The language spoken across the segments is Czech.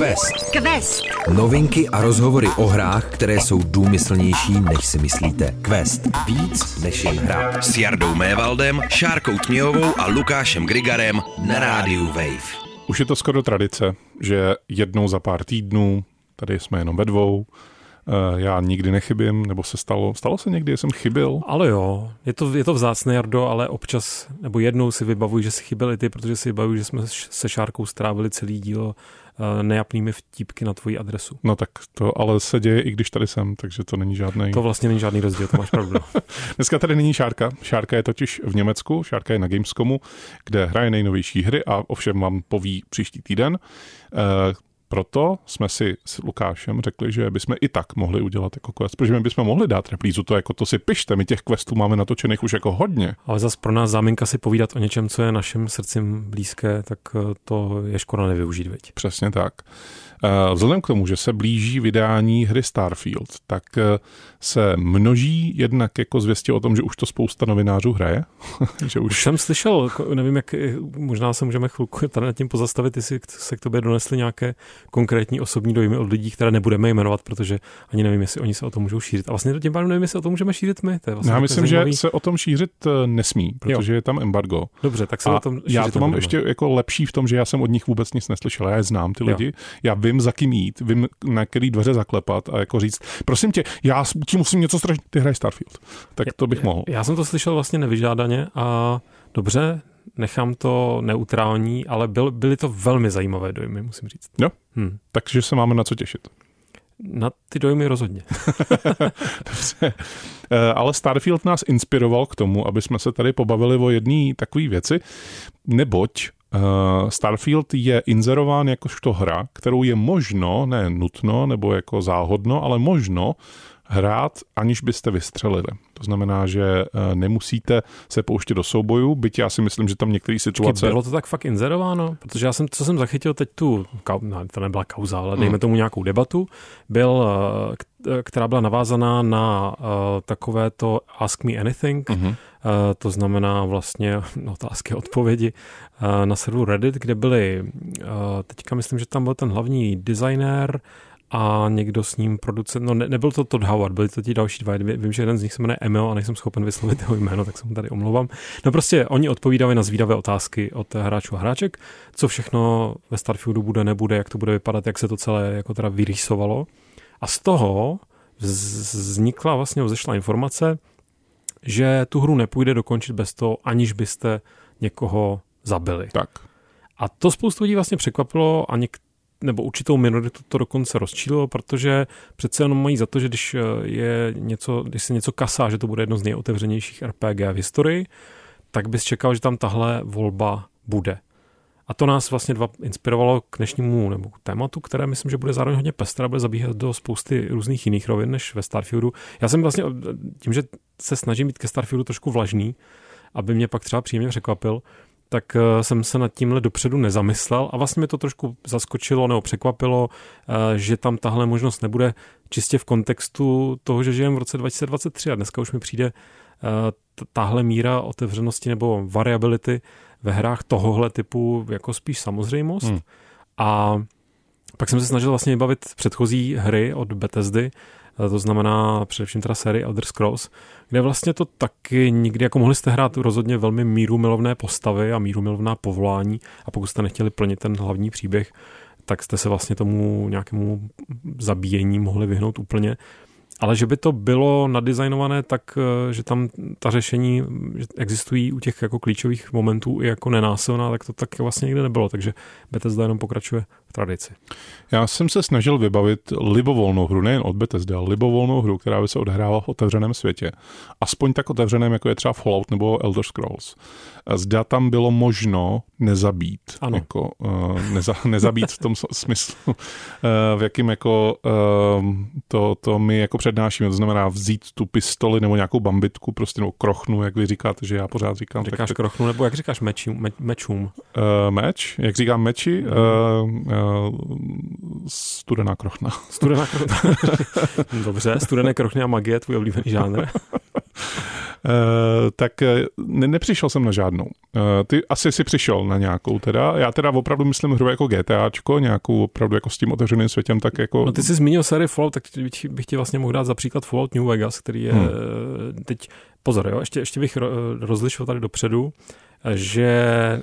Quest. Quest. Novinky a rozhovory o hrách, které jsou důmyslnější, než si myslíte. Quest. Víc než jen hra. S Jardou Mévaldem, Šárkou Tměhovou a Lukášem Grigarem na rádiu Wave. Už je to skoro tradice, že jednou za pár týdnů, tady jsme jenom ve dvou, eh, já nikdy nechybím, nebo se stalo, stalo se někdy, že jsem chybil? Ale jo, je to, je to vzácné, Jardo, ale občas, nebo jednou si vybavuji, že si chyběl i ty, protože si vybavuji, že jsme se Šárkou strávili celý dílo uh, nejapnými vtípky na tvoji adresu. No tak to ale se děje, i když tady jsem, takže to není žádný. To vlastně není žádný rozdíl, to máš pravdu. Dneska tady není Šárka. Šárka je totiž v Německu, Šárka je na Gamescomu, kde hraje nejnovější hry a ovšem vám poví příští týden. Proto jsme si s Lukášem řekli, že bychom i tak mohli udělat jako quest, protože my bychom mohli dát replízu, to jako to si pište, my těch questů máme natočených už jako hodně. Ale zas pro nás záminka si povídat o něčem, co je našim srdcem blízké, tak eh, to je škoda nevyužít, veď. Přesně tak. Eh, vzhledem k tomu, že se blíží vydání hry Starfield, tak eh, se množí jednak jako zvěstě o tom, že už to spousta novinářů hraje. že už... už jsem slyšel, nevím, jak, možná se můžeme chvilku tady nad tím pozastavit, jestli se k tobě donesly nějaké konkrétní osobní dojmy od lidí, které nebudeme jmenovat, protože ani nevím, jestli oni se o tom můžou šířit. A vlastně tím pádem nevím, jestli o tom můžeme šířit my. To je vlastně já myslím, zajímavý... že se o tom šířit eh, nesmí, protože jo. je tam embargo. Dobře, tak se a o tom Já to mám ještě jako lepší v tom, že já jsem od nich vůbec nic neslyšel. Já je znám, ty lidi. Jo. Já vím, za kým jít, vím, na který dveře zaklepat a jako říct, prosím tě, já ti musím něco strašně, ty hraj Starfield. Tak to bych mohl. Já jsem to slyšel vlastně nevyžádaně a dobře, nechám to neutrální, ale byl, byly to velmi zajímavé dojmy, musím říct. Jo, hmm. takže se máme na co těšit. Na ty dojmy rozhodně. Dobře. Eh, ale Starfield nás inspiroval k tomu, aby jsme se tady pobavili o jedné takové věci, neboť Starfield je inzerován jakožto hra, kterou je možno, ne nutno nebo jako záhodno, ale možno hrát, aniž byste vystřelili. To znamená, že eh, nemusíte se pouštět do soubojů, byť já si myslím, že tam některé situace... Bylo to tak fakt inzerováno? Protože já jsem, co jsem zachytil teď tu, no, to nebyla kauza, ale dejme hmm. tomu nějakou debatu, byl, eh, která byla navázaná na takové to Ask Me Anything, uh, to znamená vlastně otázky, odpovědi uh, na serveru Reddit, kde byly, uh, teďka myslím, že tam byl ten hlavní designér, a někdo s ním producent, no ne, nebyl to Todd Howard, byli to ti další dva, vím, že jeden z nich se jmenuje Emil a nejsem schopen vyslovit jeho jméno, tak se mu tady omlouvám. No prostě oni odpovídali na zvídavé otázky od hráčů a hráček, co všechno ve Starfieldu bude, nebude, jak to bude vypadat, jak se to celé jako teda vyrýsovalo. A z toho vznikla vlastně vzešla informace, že tu hru nepůjde dokončit bez toho, aniž byste někoho zabili. Tak. A to spoustu lidí vlastně překvapilo a něk- nebo určitou minoritu to dokonce rozčílilo, protože přece jenom mají za to, že když, eh, je něco, když se něco kasá, že to bude jedno z nejotevřenějších RPG v historii, tak bys čekal, že tam tahle volba bude. A to nás vlastně dva inspirovalo k dnešnímu nebo k tématu, které myslím, že bude zároveň hodně pestré, bude zabíhat do spousty různých jiných rovin než ve Starfieldu. Já jsem vlastně tím, že se snažím být ke Starfieldu trošku vlažný, aby mě pak třeba příjemně překvapil, tak eh, jsem se nad tímhle dopředu nezamyslel a vlastně mi to trošku zaskočilo nebo překvapilo, eh, že tam tahle možnost nebude čistě v kontextu toho, že žijeme v roce 2023 a dneska už mi přijde eh, tahle míra otevřenosti nebo variability ve hrách tohohle typu jako spíš samozřejmost. Hmm. A pak jsem se snažil vlastně bavit předchozí hry od Bethesdy, to znamená především teda série Elder Scrolls, kde vlastně to taky nikdy, jako mohli jste hrát rozhodně velmi míru milovné postavy a míru milovná povolání a pokud jste nechtěli plnit ten hlavní příběh, tak jste se vlastně tomu nějakému zabíjení mohli vyhnout úplně. Ale že by to bylo nadizajnované tak, eh, že tam ta řešení existují u těch jako klíčových momentů i jako nenásilná, tak to tak vlastně nikdy nebylo, takže Bethesda jenom pokračuje v tradici. Já jsem se snažil vybavit libovolnou hru, nejen od Bethesda, ale libovolnou hru, která by se odhrávala v otevřeném světě. Aspoň tak otevřeném, jako je třeba Fallout nebo Elder Scrolls. Zda tam bylo možno nezabít. Ano. Jako, uh, neza, nezabít v tom smyslu, uh, v jakým jako uh, to, to my jako přednášíme. To znamená vzít tu pistoli nebo nějakou bambitku, prostě nebo krochnu, jak vy říkáte, že já pořád říkám. Říkáš tak, krochnu, nebo jak říkáš mečům? Me, mečům? Uh, meč, jak říkám meči, uh, uh, studená krochna. Studená krochna. Dobře, studené krochny a magie, tvůj oblíbený žánr. tak ne, nepřišel jsem na žádnou. Uh, ty asi si přišel na nějakou teda. Já teda opravdu myslím hru jako GTAčko, nějakou opravdu jako s tím otevřeným světem, tak jako... No ty jsi zmínil sérii Fallout, tak bych ti vlastně mohl dát za příklad Fallout New Vegas, který je hmm. teď... Pozor, jo, ještě, ještě bych rozlišil tady dopředu, že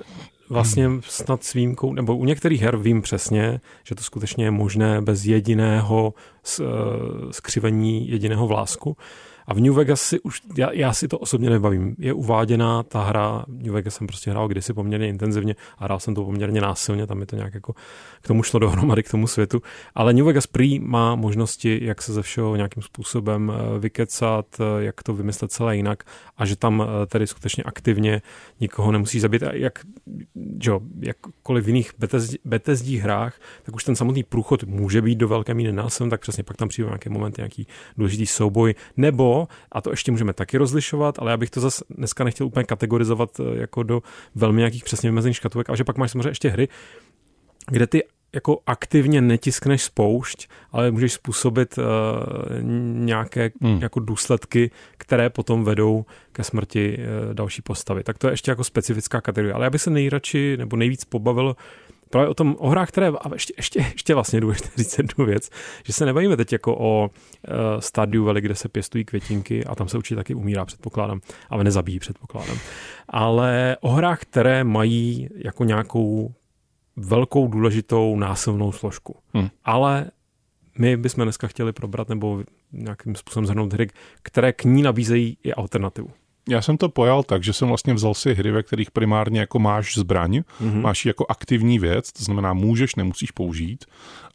vlastně snad s výjimkou, nebo u některých her vím přesně, že to skutečně je možné bez jediného eh, skřivení jediného vlásku. A v New Vegas si už, já, já si to osobně nebavím. Je uváděná ta hra, New Vegas jsem prostě hrál kdysi poměrně intenzivně a hrál jsem to poměrně násilně, tam je to nějak jako k tomu šlo dohromady, k tomu světu. Ale New Vegas prý má možnosti, jak se ze všeho nějakým způsobem eh, vykecat, eh, jak to vymyslet celé jinak a že tam eh, tedy skutečně aktivně nikoho nemusí zabít. A jak, že, jakkoliv v jiných betezdích hrách, tak už ten samotný průchod může být do velké míry násilný, tak přesně pak tam přijde nějaké momenty, nějaký důležitý souboj, nebo a to ještě můžeme taky rozlišovat, ale já bych to zase dneska nechtěl úplně kategorizovat eh, jako do velmi nějakých přesně vymezených škatulek, a že pak máš samozřejmě ještě hry, kde ty jako aktivně netiskneš spoušť, ale můžeš způsobit uh, nějaké hmm. jako důsledky, které potom vedou ke smrti uh, další postavy. Tak to je ještě jako specifická kategorie. Ale já bych se nejradši nebo nejvíc pobavil právě o tom, o hrách, které, a ještě, ještě, ještě vlastně důležité říct jednu věc, že se nebavíme teď jako o uh, Stardew Valley, kde se pěstují květinky a tam se určitě taky umírá, předpokládám, ale nezabíjí, předpokládám. Ale o hrách, které mají jako nějakou velkou důležitou násilnou složku. Hmm. Ale my bychom dneska chtěli probrat nebo nějakým způsobem zhrnout hry, které k ní nabízejí i alternativu. Já jsem to pojal tak, že jsem vlastně vzal si hry, ve kterých primárně jako máš zbraň, mm-hmm. máš ji jako aktivní věc, to znamená můžeš, nemusíš použít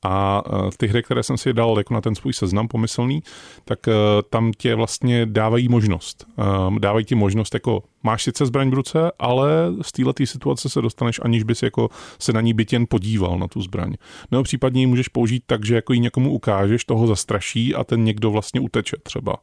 a e, ty hry, které jsem si dal jako na ten svůj seznam pomyslný, tak e, tam tě vlastně dávají možnost. E, dávají ti možnost jako máš sice zbraň v ruce, ale z této situace se dostaneš, aniž bys jako se na ní byt jen podíval na tu zbraň. Nebo případně ji můžeš použít tak, že jako ji někomu ukážeš, toho zastraší a ten někdo vlastně uteče třeba.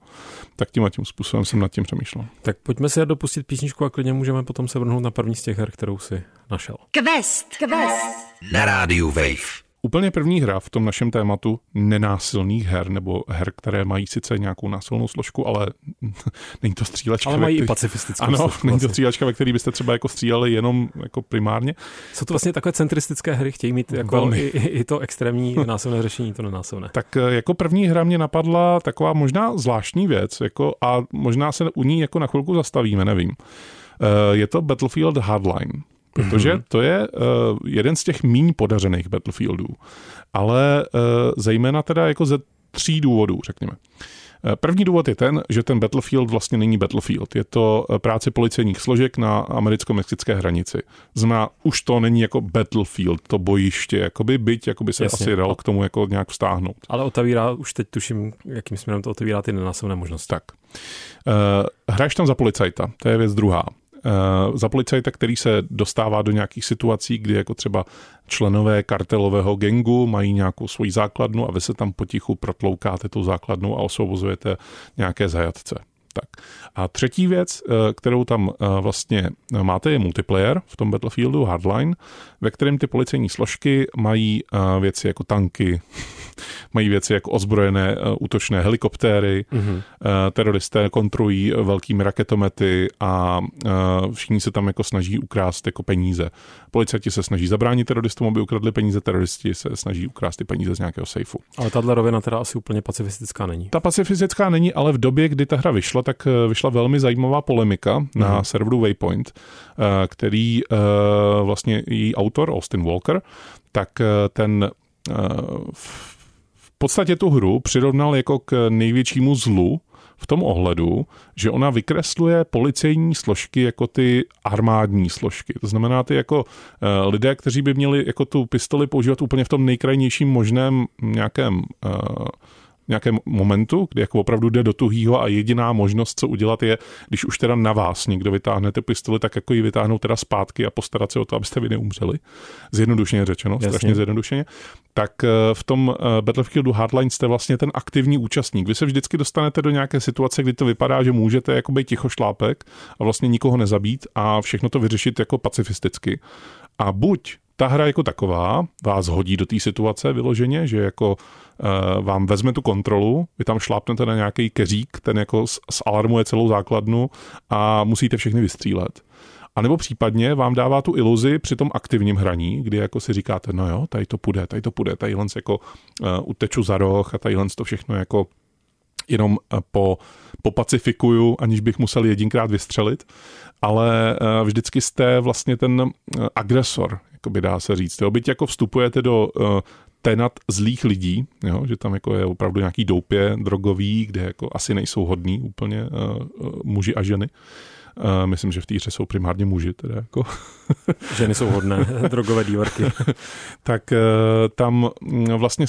Tak tím a tím způsobem jsem nad tím přemýšlel. Tak pojďme si dopustit písničku a klidně můžeme potom se vrhnout na první z těch her, kterou si našel. Quest, Quest. Na rádiu Wave. Úplně první hra v tom našem tématu nenásilných her, nebo her, které mají sice nějakou násilnou složku, ale není to střílečka. Ale mají který... i pacifistickou Ano, složku, není to střílečka, ve které byste třeba jako stříleli jenom jako primárně. Jsou to vlastně takové centristické hry, chtějí mít jako i, i, to extrémní násilné řešení, to nenásilné. Tak eh, jako první hra mě napadla taková možná zvláštní věc, jako a možná se u ní jako na chvilku zastavíme, nevím. Eh, je to Battlefield Hardline protože mm-hmm. to je uh, jeden z těch míň podařených Battlefieldů. Ale uh, zejména teda jako ze tří důvodů, řekněme. Eh, první důvod je ten, že ten Battlefield vlastně není Battlefield. Je to práce policejních složek na americko-mexické hranici. Znamená, už to není jako Battlefield, to bojiště, jakoby, byť jakoby se Jasně. asi dalo k tomu jako nějak vztáhnout. Ale otevírá, už teď tuším, jakým směrem to otevírá ty nenásilné možnosti. Tak. Hraješ tam za policajta, to je věc druhá. Eh, za policajta, který se dostává do nějakých situací, kdy jako třeba členové kartelového gengu mají nějakou svoji základnu a vy se tam potichu protloukáte tu základnu a osvobozujete nějaké zajatce. Tak. A třetí věc, eh, kterou tam eh, vlastně máte, je multiplayer v tom Battlefieldu Hardline, ve kterém ty policejní složky mají věci jako tanky, mají věci jako ozbrojené útočné helikoptéry, mm-hmm. teroristé kontrolují velkými raketomety a všichni se tam jako snaží ukrást jako peníze. Policajti se snaží zabránit teroristům, aby ukradli peníze, teroristi se snaží ukrást ty peníze z nějakého sejfu. Ale tahle rovina teda asi úplně pacifistická není. Ta pacifistická není, ale v době, kdy ta hra vyšla, tak eh, vyšla velmi zajímavá polemika mm-hmm. na mhm. serveru Waypoint, eh, který eh, vlastně její autor, Austin Walker, tak ten v podstatě tu hru přirovnal jako k největšímu zlu v tom ohledu, že ona vykresluje policejní složky jako ty armádní složky. To znamená ty jako uh, lidé, kteří by měli jako tu pistoli používat úplně v tom nejkrajnějším možném nějakém uh, nějakém momentu, kdy jako opravdu jde do tuhýho a jediná možnost, co udělat je, když už teda na vás někdo vytáhne ty pistoli, tak jako ji vytáhnout teda zpátky a postarat se o to, abyste vy neumřeli. Zjednodušeně řečeno, Jasně. strašně zjednodušeně. Tak eh, v tom eh, Battlefieldu Hardline jste vlastně ten aktivní účastník. Vy se vždycky dostanete do nějaké situace, kdy to vypadá, že můžete jako být ticho šlápek a vlastně nikoho nezabít a všechno to vyřešit jako pacifisticky. A buď ta hra jako taková vás hodí do té situace vyloženě, že jako uh, vám vezme tu kontrolu, vy tam šlápnete na nějaký keřík, ten jako zalarmuje celou základnu a musíte všechny vystřílet. A nebo případně vám dává tu iluzi při tom aktivním hraní, kdy jako si říkáte, no jo, tady to půjde, tady to půjde, tadyhle jako uh, uteču za roh a tadyhle to všechno jako jenom uh, po, popacifikuju, aniž bych musel jedinkrát vystřelit, ale uh, vždycky jste vlastně ten uh, agresor, jako by dá se říct. Jo? Byť jako vstupujete do tenat zlých lidí, jo? že tam jako je opravdu nějaký doupě drogový, kde jako asi nejsou hodní úplně muži a ženy. Uh, myslím, že v té hře jsou primárně muži. Teda jako. Ženy jsou hodné, drogové dívarky. tak uh, tam mm, vlastně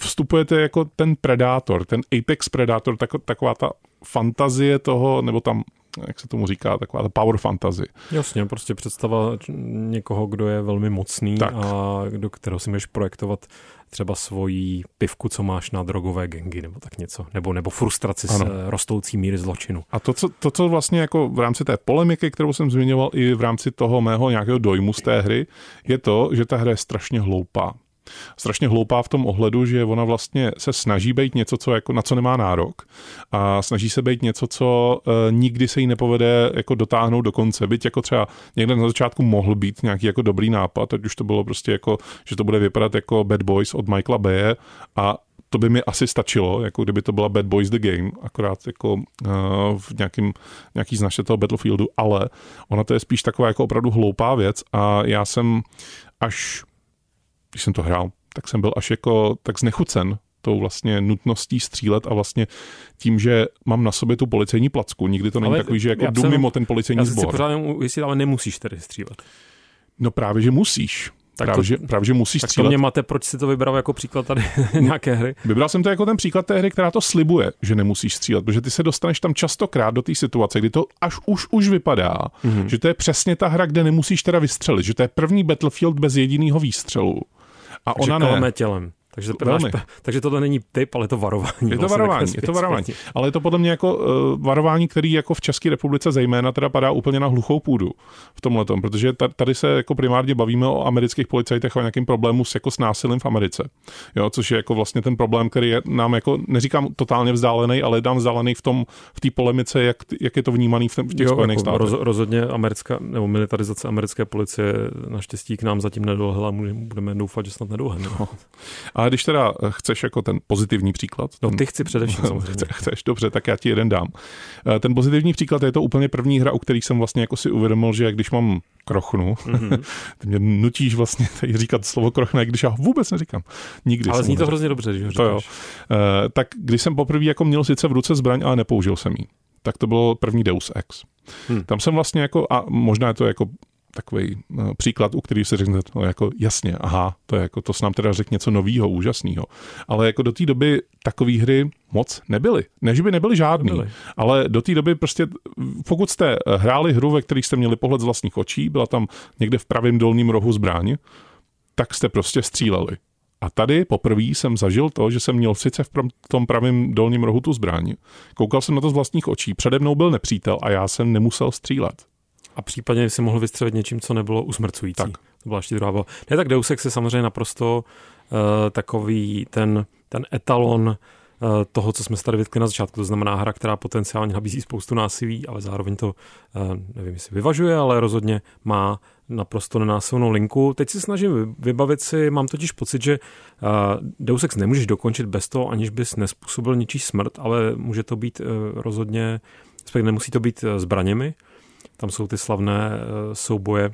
vstupujete jako ten predátor, ten apex predátor, tak, taková ta fantazie toho, nebo tam jak se tomu říká, taková ta power fantasy. Jasně, prostě představa někoho, kdo je velmi mocný tak. a do kterého si můžeš projektovat třeba svoji pivku, co máš na drogové gengy, nebo tak něco, nebo, nebo frustraci ano. z eh, rostoucí míry zločinu. A to co, to, co vlastně jako v rámci té polemiky, kterou jsem zmiňoval i v rámci toho mého nějakého dojmu z té hry, je to, že ta hra je strašně hloupá strašně hloupá v tom ohledu, že ona vlastně se snaží být něco, co jako, na co nemá nárok a snaží se být něco, co e, nikdy se jí nepovede jako dotáhnout do konce. Byť jako třeba někde na začátku mohl být nějaký jako dobrý nápad, teď už to bylo prostě jako, že to bude vypadat jako Bad Boys od Michaela Baye a to by mi asi stačilo, jako kdyby to byla Bad Boys the Game, akorát jako uh, v nějakým, nějaký značce toho Battlefieldu, ale ona to je spíš taková jako opravdu hloupá věc a já jsem až když jsem to hrál, tak jsem byl až jako tak znechucen tou vlastně nutností střílet a vlastně tím, že mám na sobě tu policejní placku. Nikdy to není ale takový, že jako jdu mimo ten policejní já sbor. Já pořád ujistit, ale nemusíš tedy střílet. No právě, že musíš. Tak právě, to, že, právě, že musíš tak střílet. to mě máte, proč si to vybral jako příklad tady nějaké hry? Vybral jsem to jako ten příklad té hry, která to slibuje, že nemusíš střílet, protože ty se dostaneš tam častokrát do té situace, kdy to až už už vypadá, mm-hmm. že to je přesně ta hra, kde nemusíš teda vystřelit, že to je první Battlefield bez jediného výstřelu. A ona ne. tělem. Takže, to máš, takže tohle není typ, ale je to varování. Je to vlastně varování, je to varování. Ale je to podle mě jako uh, varování, který jako v České republice zejména teda padá úplně na hluchou půdu v tomhle tom, protože tady se jako primárně bavíme o amerických policajtech a nějakým problému s, jako s násilím v Americe. Jo, což je jako vlastně ten problém, který je nám jako, neříkám totálně vzdálený, ale je nám vzdálený v tom, v té polemice, jak, jak je to vnímaný v, v těch jo, Spojených jako státech. Roz, rozhodně americká, nebo militarizace americké policie naštěstí k nám zatím nedolehla, budeme doufat, že snad nedolehne. No. A když teda eh, chceš jako ten pozitivní příklad. No ty chci především samozřejmě. Chceš, dobře, tak já ti jeden dám. Eh, ten pozitivní příklad je to úplně první hra, u který jsem vlastně jako si uvědomil, že když mám krochnu, mm-hmm. ty mě nutíš vlastně tady říkat slovo krochna, když já vůbec neříkám. Nikdy. Ale zní to hrozně dobře, když ho to jo. Eh, tak když jsem poprvé jako měl sice v ruce zbraň, ale nepoužil jsem ji tak to bylo první Deus Ex. Hmm. Tam jsem vlastně jako, a možná je to jako takový no, příklad, u kterého si řekne, no jako jasně, aha, to je jako, to s nám teda řekne něco nového, úžasného. Ale jako do té doby takové hry moc nebyly. Ne, že by nebyly žádný, nebyly. ale do té doby prostě, pokud jste hráli hru, ve které jste měli pohled z vlastních očí, byla tam někde v pravém dolním rohu zbraň, tak jste prostě stříleli. A tady poprvé jsem zažil to, že jsem měl sice v tom pravém dolním rohu tu zbraň, koukal jsem na to z vlastních očí, přede mnou byl nepřítel a já jsem nemusel střílet. A případně si mohl vystřelit něčím, co nebylo usmrcující. Tak. To byla ještě druhá. Ne, tak Deus Ex je samozřejmě naprosto uh, takový ten, ten etalon uh, toho, co jsme se tady vytkli na začátku. To znamená hra, která potenciálně nabízí spoustu násilí, ale zároveň to, uh, nevím, jestli vyvažuje, ale rozhodně má naprosto nenásilnou linku. Teď si snažím vybavit si, mám totiž pocit, že Deus Ex nemůžeš dokončit bez toho, aniž bys nespůsobil ničí smrt, ale může to být rozhodně, nemusí to být zbraněmi, tam jsou ty slavné eh, souboje,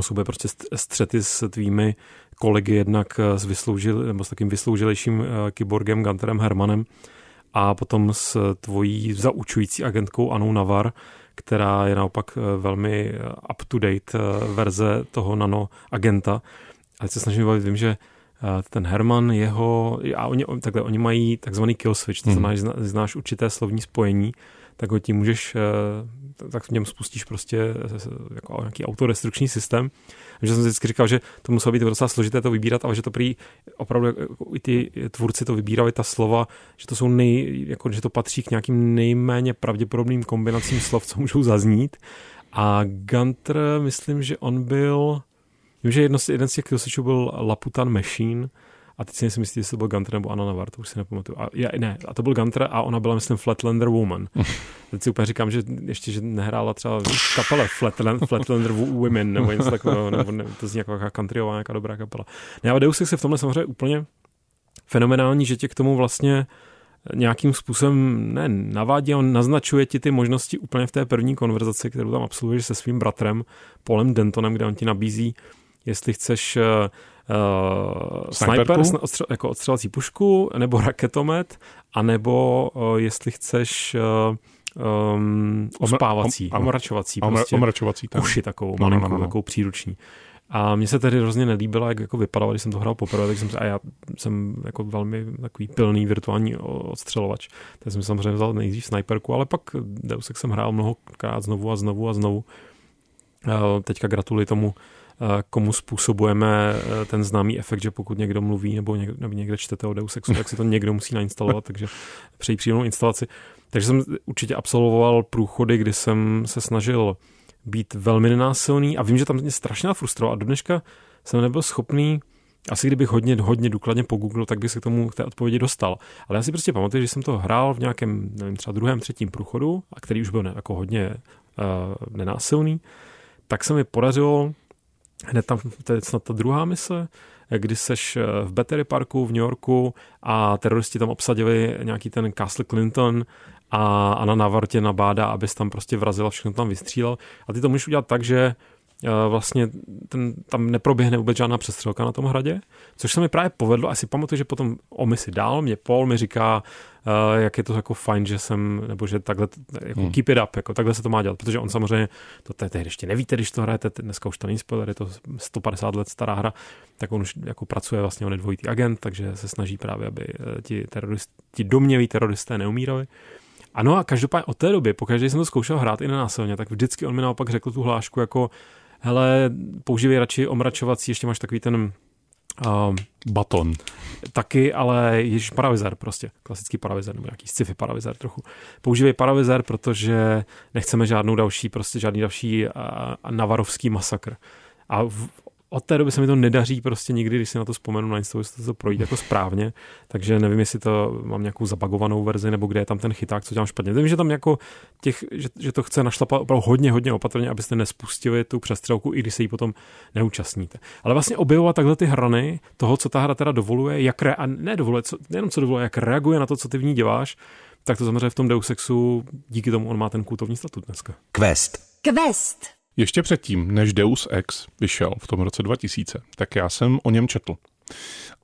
souboje prostě střety s tvými kolegy, jednak eh, s vysloužil, nebo s takým vysloužilejším eh, kyborgem Gunterem Hermanem a potom s tvojí zaučující agentkou Anou Navar, která je naopak velmi up-to-date verze toho nano agenta. Ale se snažím bavit, vím, že ten Herman, jeho, a oni, takhle, oni mají takzvaný kill switch, to hmm. znamená, že znáš určité slovní spojení, tak ho tím můžeš, eh, tak v něm spustíš prostě eh, jako nějaký autodestrukční systém. Že jsem vždycky říkal, že to muselo být docela složité to vybírat, ale že to prý opravdu jako i ty tvůrci to vybírali ta slova, že to jsou nej, jako, že to patří k nějakým nejméně pravděpodobným kombinacím slov, co můžou zaznít. A Gunter, myslím, že on byl Vím, že jedno, jeden z těch killswitchů byl Laputan Machine, a teď si nejsem jistý, jestli to byl Gunter nebo Anna Navar, to už si nepamatuju. A, já, ne, a to byl Gunter a ona byla, myslím, Flatlander Woman. teď si úplně říkám, že ještě, že nehrála třeba v kapele Flatland, Flatlander Women nebo něco takového, nebo ne, to zní jako nějaká countryová, nějaká dobrá kapela. Ne, ale Deus Ex je v tomhle samozřejmě úplně fenomenální, že tě k tomu vlastně nějakým způsobem ne navádí, on naznačuje ti ty možnosti úplně v té první konverzaci, kterou tam absolvuješ se svým bratrem Polem Dentonem, kde on ti nabízí, jestli chceš uh, sniper, odstřel, jako odstřelací pušku, nebo raketomet, anebo uh, jestli chceš uh, um, ospávací, Om, omračovací, prostě omračovací tak. uši takovou, no, malinkou, no, no, no. takovou příruční. A mně se tedy hrozně nelíbilo, jak jako vypadalo, když jsem to hrál poprvé, tak jsem a já jsem jako velmi takový pilný virtuální odstřelovač. Tak jsem samozřejmě vzal nejdřív sniperku, ale pak Deus jsem hrál mnohokrát znovu a znovu a znovu. Teďka gratuluji tomu komu způsobujeme eh, ten známý efekt, že pokud někdo mluví nebo někde, nebo někde čtete o Deus Exu, tak si to někdo musí nainstalovat, takže přeji příjemnou instalaci. Takže jsem určitě absolvoval průchody, kdy jsem se snažil být velmi nenásilný a vím, že tam mě strašně frustroval a do dneška jsem nebyl schopný asi kdybych hodně, hodně důkladně pogooglil, tak bych se k tomu k té odpovědi dostal. Ale já si prostě pamatuju, že jsem to hrál v nějakém, nevím, třeba druhém, třetím průchodu, a který už byl ne, jako hodně uh, nenásilný, tak se mi podařilo hned tam, to je snad ta druhá mise, kdy seš eh, v Battery Parku v New Yorku a teroristi tam obsadili nějaký ten Castle Clinton a, a na Navartě nabádá, abys tam prostě vrazil a všechno tam vystřílel. A ty to můžeš udělat tak, že vlastně ten, tam neproběhne vůbec žádná přestřelka na tom hradě, což se mi právě povedlo. Asi pamatuju, že potom o misi dál mě Paul mi říká, uh, jak je to jako fajn, že jsem, nebo že takhle, jako hmm. keep it up, jako takhle se to má dělat, protože on samozřejmě, to tehdy ještě nevíte, když to hrajete, dneska už to není spoiler, je to 150 let stará hra, tak on už jako pracuje vlastně, on je dvojitý agent, takže se snaží právě, aby eh, ti, teroristi, ti domněví teroristé neumírali. Ano a každopádně od té doby, pokaždé jsem to zkoušel hrát i na násilně, tak vždycky on mi naopak řekl tu hlášku jako hele, používej radši omračovací, ještě máš takový ten Uh, Baton. Taky, ale jež paravizar prostě, klasický paravizar nebo nějaký sci-fi paravizar trochu. Používej paravizar, protože nechceme žádnou další, prostě žádný další uh, navarovský masakr. A v, od té doby se mi to nedaří prostě nikdy, když si na to vzpomenu na Instalu, to projít jako správně, takže nevím, jestli to mám nějakou zabagovanou verzi, nebo kde je tam ten chyták, co dělám špatně. Vím, že tam jako těch, že, že to chce našlapat opravdu hodně, hodně opatrně, abyste nespustili tu přestřelku, i když se jí potom neúčastníte. Ale vlastně objevovat takhle ty hrany toho, co ta hra teda dovoluje, jak re, a ne dovoluje, co, nejenom co dovoluje, jak reaguje na to, co ty v ní děláš, tak to samozřejmě v tom Deus Exu, díky tomu on má ten kultovní statut dneska. Quest. Quest. Ještě předtím, než Deus Ex vyšel v tom roce 2000, tak já jsem o něm četl.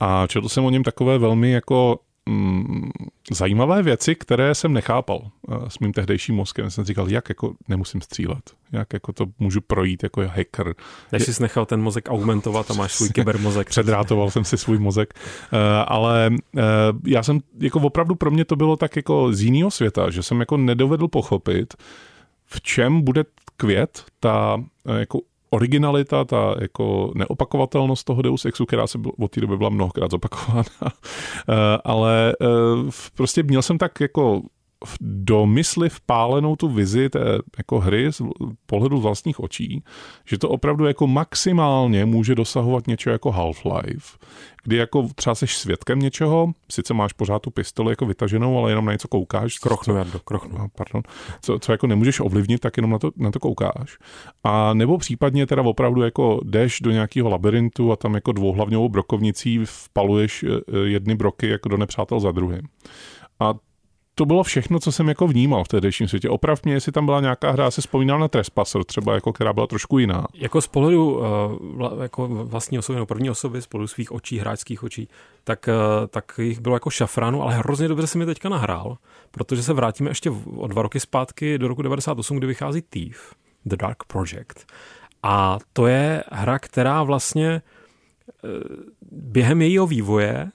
A četl jsem o něm takové velmi jako mm, zajímavé věci, které jsem nechápal uh, s mým tehdejším mozkem. Jsem říkal, jak jako nemusím střílet, jak jako to můžu projít jako hacker. Než jsi nechal ten mozek augmentovat a máš svůj kybermozek. Předrátoval jsem si svůj mozek, uh, ale uh, já jsem, jako opravdu pro mě to bylo tak jako z jiného světa, že jsem jako nedovedl pochopit, v čem bude květ, ta eh, jako originalita, ta jako neopakovatelnost toho Deus Exu, která se od té doby byla mnohokrát zopakována, eh, ale eh, prostě měl jsem tak jako do mysli vpálenou tu vizi té jako hry z pohledu vlastních očí, že to opravdu jako maximálně může dosahovat něco jako Half-Life, kdy jako třeba jsi svědkem něčeho, sice máš pořád tu pistoli jako vytaženou, ale jenom na něco koukáš. Krochnu, Jardo, krochnu. No, pardon. Co, co jako nemůžeš ovlivnit, tak jenom na to, na to koukáš. A nebo případně teda opravdu jako jdeš do nějakého labirintu a tam jako dvouhlavňovou brokovnicí vpaluješ eh, jedny broky jako do nepřátel za druhým. A to bylo všechno, co jsem jako vnímal v tehdejším světě. Oprav mě, jestli tam byla nějaká hra, se vzpomínal na Trespasser třeba, jako, která byla trošku jiná. Jako z pohledu uh, jako vlastní osoby, nebo první osoby, z pohledu svých očí, hráčských očí, tak, uh, tak jich bylo jako šafránu, ale hrozně dobře se mi teďka nahrál, protože se vrátíme ještě o dva roky zpátky do roku 98, kdy vychází Thief, The Dark Project. A to je hra, která vlastně uh, během jejího vývoje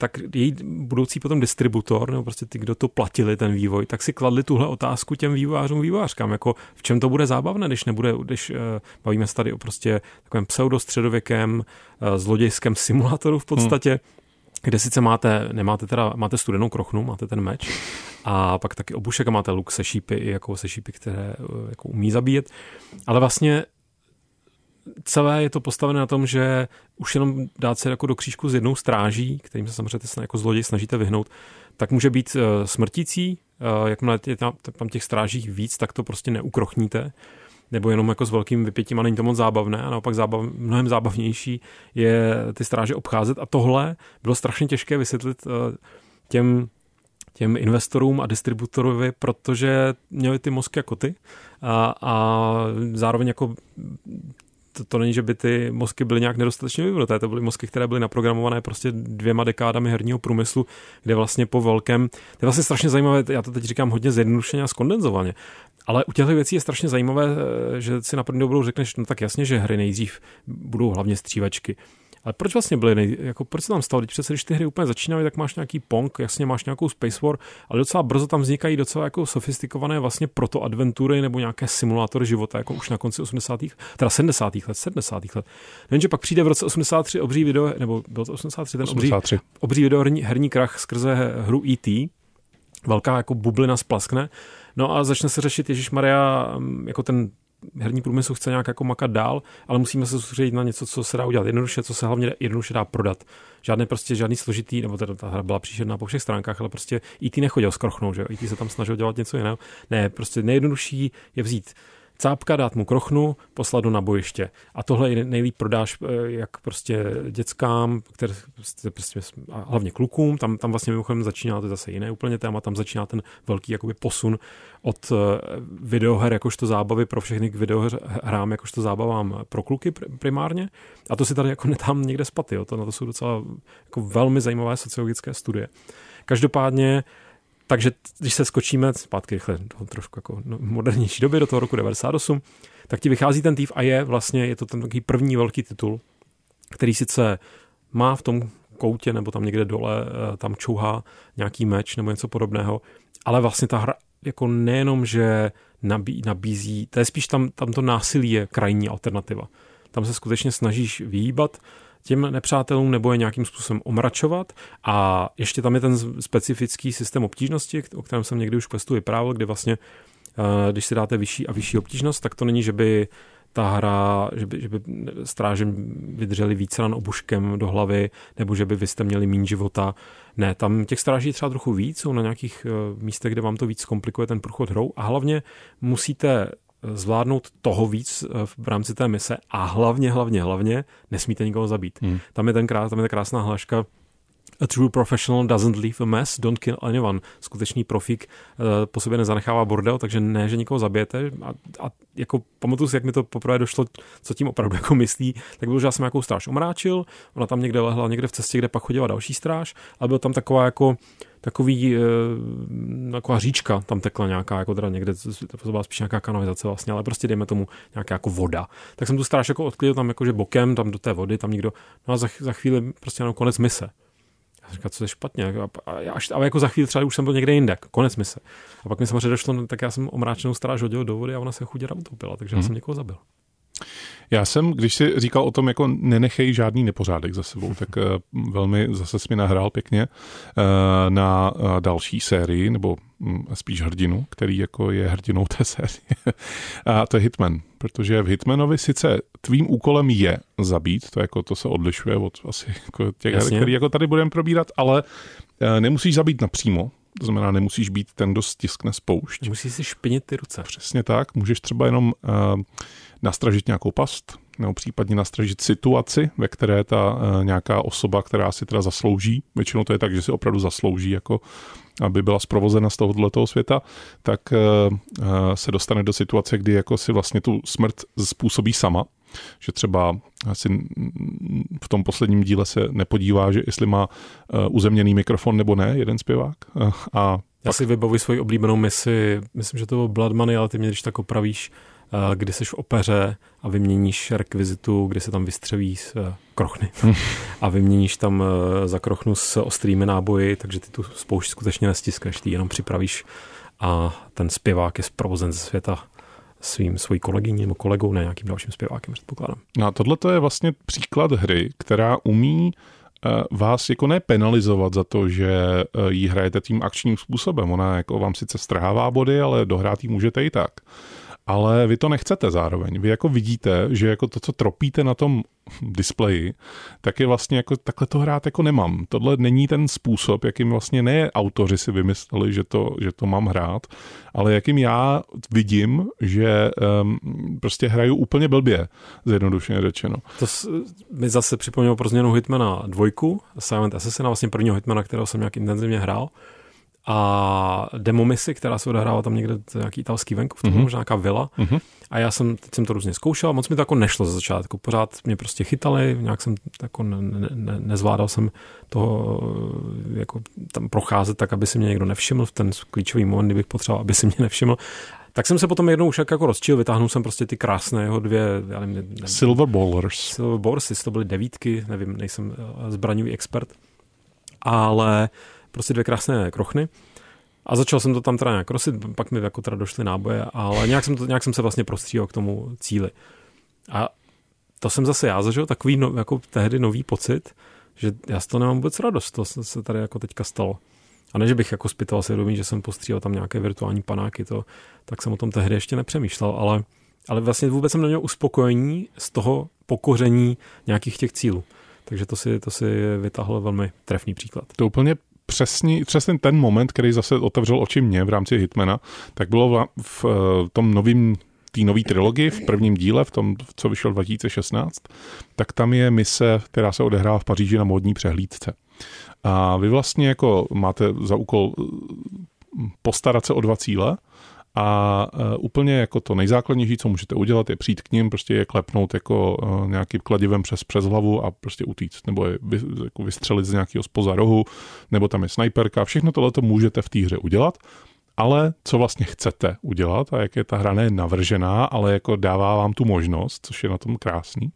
tak její budoucí potom distributor, nebo prostě ty, kdo to platili, ten vývoj, tak si kladli tuhle otázku těm vývojářům, vývojářkám, jako v čem to bude zábavné, když nebude, když uh, bavíme se tady o prostě takovém pseudostředověkém uh, zlodějském simulátoru v podstatě, hmm. kde sice máte, nemáte teda, máte studenou krochnu, máte ten meč a pak taky obušek a máte luk se šípy, jako se šípy, které uh, jako umí zabíjet, ale vlastně celé je to postavené na tom, že už jenom dát se jako do křížku s jednou stráží, kterým se samozřejmě jako zloděj snažíte vyhnout, tak může být uh, smrtící, uh, jakmile je tam, těch stráží víc, tak to prostě neukrochníte. Nebo jenom jako s velkým vypětím a není to moc zábavné. A naopak zábav, mnohem zábavnější je ty stráže obcházet. A tohle bylo strašně těžké vysvětlit uh, těm těm investorům a distributorovi, protože měli ty mozky jako ty a, a zároveň jako to, to není, že by ty mozky byly nějak nedostatečně vyvinuté, to byly mozky, které byly naprogramované prostě dvěma dekádami herního průmyslu, kde vlastně po velkém, to je vlastně strašně zajímavé, já to teď říkám hodně zjednodušeně a skondenzovaně, ale u těchto věcí je strašně zajímavé, že si na první dobrou řekneš, no tak jasně, že hry nejdřív budou hlavně střívačky. Ale proč vlastně byly, nej, jako proč se tam stalo? Když přece, když ty hry úplně začínaly, tak máš nějaký Pong, jasně máš nějakou Space War, ale docela brzo tam vznikají docela jako sofistikované vlastně proto adventury nebo nějaké simulátory života, jako už na konci 80. teda 70. let, 70. let. Nevím, že pak přijde v roce 83 obří video, nebo byl to 83, ten 83. obří, obří video herní, herní krach skrze hru E.T., velká jako bublina splaskne, no a začne se řešit Ježíš Maria jako ten herní průmysl chce nějak jako makat dál, ale musíme se soustředit na něco, co se dá udělat jednoduše, co se hlavně jednoduše dá prodat. Žádné prostě žádný složitý, nebo teda ta hra byla příšerná po všech stránkách, ale prostě IT nechodil skrochnout, že IT se tam snažil dělat něco jiného. Ne, prostě nejjednodušší je vzít cápka, dát mu krochnu, poslat do na bojiště. A tohle nejlíp prodáš eh, jak prostě dětskám, které prostě, prostě a hlavně klukům, tam, tam vlastně mimochodem začíná to zase jiné úplně téma, tam začíná ten velký jakoby posun od eh, videoher jakožto zábavy pro všechny k videohrám jakožto zábavám pro kluky primárně. A to si tady jako netám někde spaty, jo. To, na to jsou docela jako velmi zajímavé sociologické studie. Každopádně takže když se skočíme zpátky rychle do trošku jako no, modernější doby, do toho roku 98, tak ti vychází ten Thief a je vlastně, je to ten takový první velký titul, který sice má v tom koutě nebo tam někde dole, eh, tam čouhá nějaký meč nebo něco podobného, ale vlastně ta hra jako nejenom, že nabí, nabízí, to je spíš tam, tam to násilí je krajní alternativa. Tam se skutečně snažíš vyhýbat těm nepřátelům nebo je nějakým způsobem omračovat. A ještě tam je ten specifický systém obtížnosti, o kterém jsem někdy už questu vyprávěl, kdy vlastně, eh, když si dáte vyšší a vyšší obtížnost, tak to není, že by ta hra, že by, že by strážem vydrželi víc ran obuškem do hlavy, nebo že by vy jste měli méně života. Ne, tam těch stráží třeba trochu víc, jsou na nějakých uh, místech, kde vám to víc komplikuje ten průchod hrou a hlavně musíte zvládnout toho víc eh, v rámci té mise a hlavně, hlavně, hlavně nesmíte nikoho zabít. Hmm. Tam, je ten krás, tam je ta krásná hláška A true professional doesn't leave a mess, don't kill anyone. Skutečný profík uh, po sobě nezanechává bordel, takže ne, že nikoho zabijete. A, a jako pamatuju si, jak mi to poprvé došlo, co tím opravdu jako myslí, tak bylo, že já jsem nějakou stráž omráčil, ona tam někde lehla, někde v cestě, kde pak chodila další stráž, ale byl tam taková jako takový, e, taková říčka tam tekla nějaká, jako teda někde, to byla spíš nějaká kanalizace vlastně, ale prostě dejme tomu nějaká jako voda. Tak jsem tu stráž jako odklidil tam jakože bokem, tam do té vody, tam někdo, no a za, za chvíli prostě jenom konec mise. Já říkám, co je špatně. A, a, až, ale jako za chvíli třeba už jsem byl někde jinde, konec mise. A pak mi samozřejmě došlo, no, tak já jsem omráčenou stráž hodil do vody a ona se chudě utopila, takže hmm. já jsem někoho zabil. Já jsem, když si říkal o tom, jako nenechej žádný nepořádek za sebou, tak uh, velmi zase mi nahrál pěkně uh, na uh, další sérii, nebo um, spíš hrdinu, který jako je hrdinou té série. a to je Hitman, protože v Hitmanovi sice tvým úkolem je zabít, to jako to se odlišuje od asi jako těch her, který jako tady budeme probírat, ale nemusíš zabít napřímo, to znamená, nemusíš být ten, kdo stiskne spoušť. Musíš si špinit ty ruce. Přesně tak. Můžeš třeba jenom uh, nastražit nějakou past, nebo případně nastražit situaci, ve které ta uh, nějaká osoba, která si teda zaslouží, většinou to je tak, že si opravdu zaslouží, jako aby byla zprovozena z tohoto světa, tak uh, se dostane do situace, kdy jako si vlastně tu smrt způsobí sama, že třeba asi v tom posledním díle se nepodívá, že jestli má uzemněný mikrofon nebo ne, jeden zpěvák. A já pak... si vybavuji svoji oblíbenou misi, myslím, že to byl Blood Money, ale ty mě když tak opravíš, Eh, kdy seš v opeře a vyměníš rekvizitu, kdy se tam vystřelí z eh, krochny a vyměníš tam eh, za krochnu s ostrými náboji, takže ty tu spoušť skutečně nestiskneš, ty jenom připravíš a ten zpěvák je zprovozen ze světa svým svojí kolegyní nebo kolegou, ne nějakým dalším zpěvákem, předpokládám. No a tohle je vlastně příklad hry, která umí vás jako nepenalizovat za to, že jí hrajete tím akčním způsobem. Ona jako vám sice strhává body, ale dohrát jí můžete i tak ale vy to nechcete zároveň. Vy jako vidíte, že jako to, co tropíte na tom displeji, tak je vlastně jako takhle to hrát jako nemám. Tohle není ten způsob, jakým vlastně ne autoři si vymysleli, že to, že to mám hrát, ale jakým já vidím, že um, prostě hraju úplně blbě, zjednodušeně řečeno. To mi zase připomnělo pro změnu Hitmana dvojku, Silent Assassin, vlastně prvního Hitmana, kterého jsem nějak intenzivně hrál a demo misi, která se odehrávala tam někde nějaký italský venkov, mm-hmm. možná nějaká vila. Mm-hmm. A já jsem, teď jsem to různě zkoušel, moc mi to jako nešlo ze začátku. Pořád mě prostě chytali, nějak jsem jako ne, ne, ne, nezvládal jsem toho jako tam procházet tak, aby si mě někdo nevšiml v ten klíčový moment, kdybych potřeboval, aby si mě nevšiml. Tak jsem se potom jednou už jako rozčil, vytáhnul jsem prostě ty krásné jeho dvě, já nevím, nevím Silver Ballers. Silver Ballers, to byly devítky, nevím, nejsem eh, zbraňový expert. Ale prostě dvě krásné krochny. A začal jsem to tam teda nějak rosit, pak mi jako teda došly náboje, ale nějak jsem, to, nějak jsem se vlastně prostříhal k tomu cíli. A to jsem zase já zažil takový no, jako tehdy nový pocit, že já z toho nemám vůbec radost, to se tady jako teďka stalo. A ne, že bych jako zpytoval vědomí, že jsem postříhal tam nějaké virtuální panáky, to, tak jsem o tom tehdy ještě nepřemýšlel, ale, ale vlastně vůbec jsem neměl uspokojení z toho pokoření nějakých těch cílů. Takže to si, to si vytáhl velmi trefný příklad. To úplně přesně, přesně ten moment, který zase otevřel oči mě v rámci Hitmana, tak bylo v, v, v tom novým té nové trilogii v prvním díle, v tom, co vyšel 2016, tak tam je mise, která se odehrává v Paříži na módní přehlídce. A vy vlastně jako máte za úkol postarat se o dva cíle, a uh, úplně jako to nejzákladnější, co můžete udělat, je přijít k ním, prostě je klepnout jako uh, nějakým kladivem přes, přes hlavu a prostě utíct, nebo je vy, jako vystřelit z nějakého spoza rohu, nebo tam je snajperka. Všechno tohle to můžete v té hře udělat, ale co vlastně chcete udělat a jak je ta hra navržená, ale jako dává vám tu možnost, což je na tom krásný,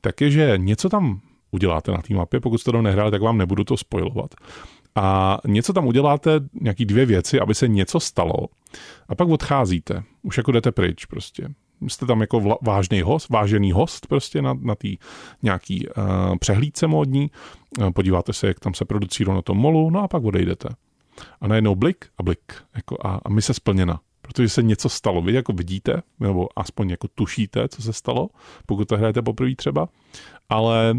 tak je, že něco tam uděláte na té mapě, pokud jste to nehráli, tak vám nebudu to spojovat a něco tam uděláte, nějaký dvě věci, aby se něco stalo a pak odcházíte. Už jako jdete pryč prostě. Jste tam jako vla, vážný host, vážený host prostě na, na té nějaký uh, přehlídce módní, uh, podíváte se, jak tam se producí na tom molu, no a pak odejdete. A najednou blik a blik. Jako a, a my se splněna protože se něco stalo. Vy jako vidíte, nebo aspoň jako tušíte, co se stalo, pokud to hrajete poprvé třeba, ale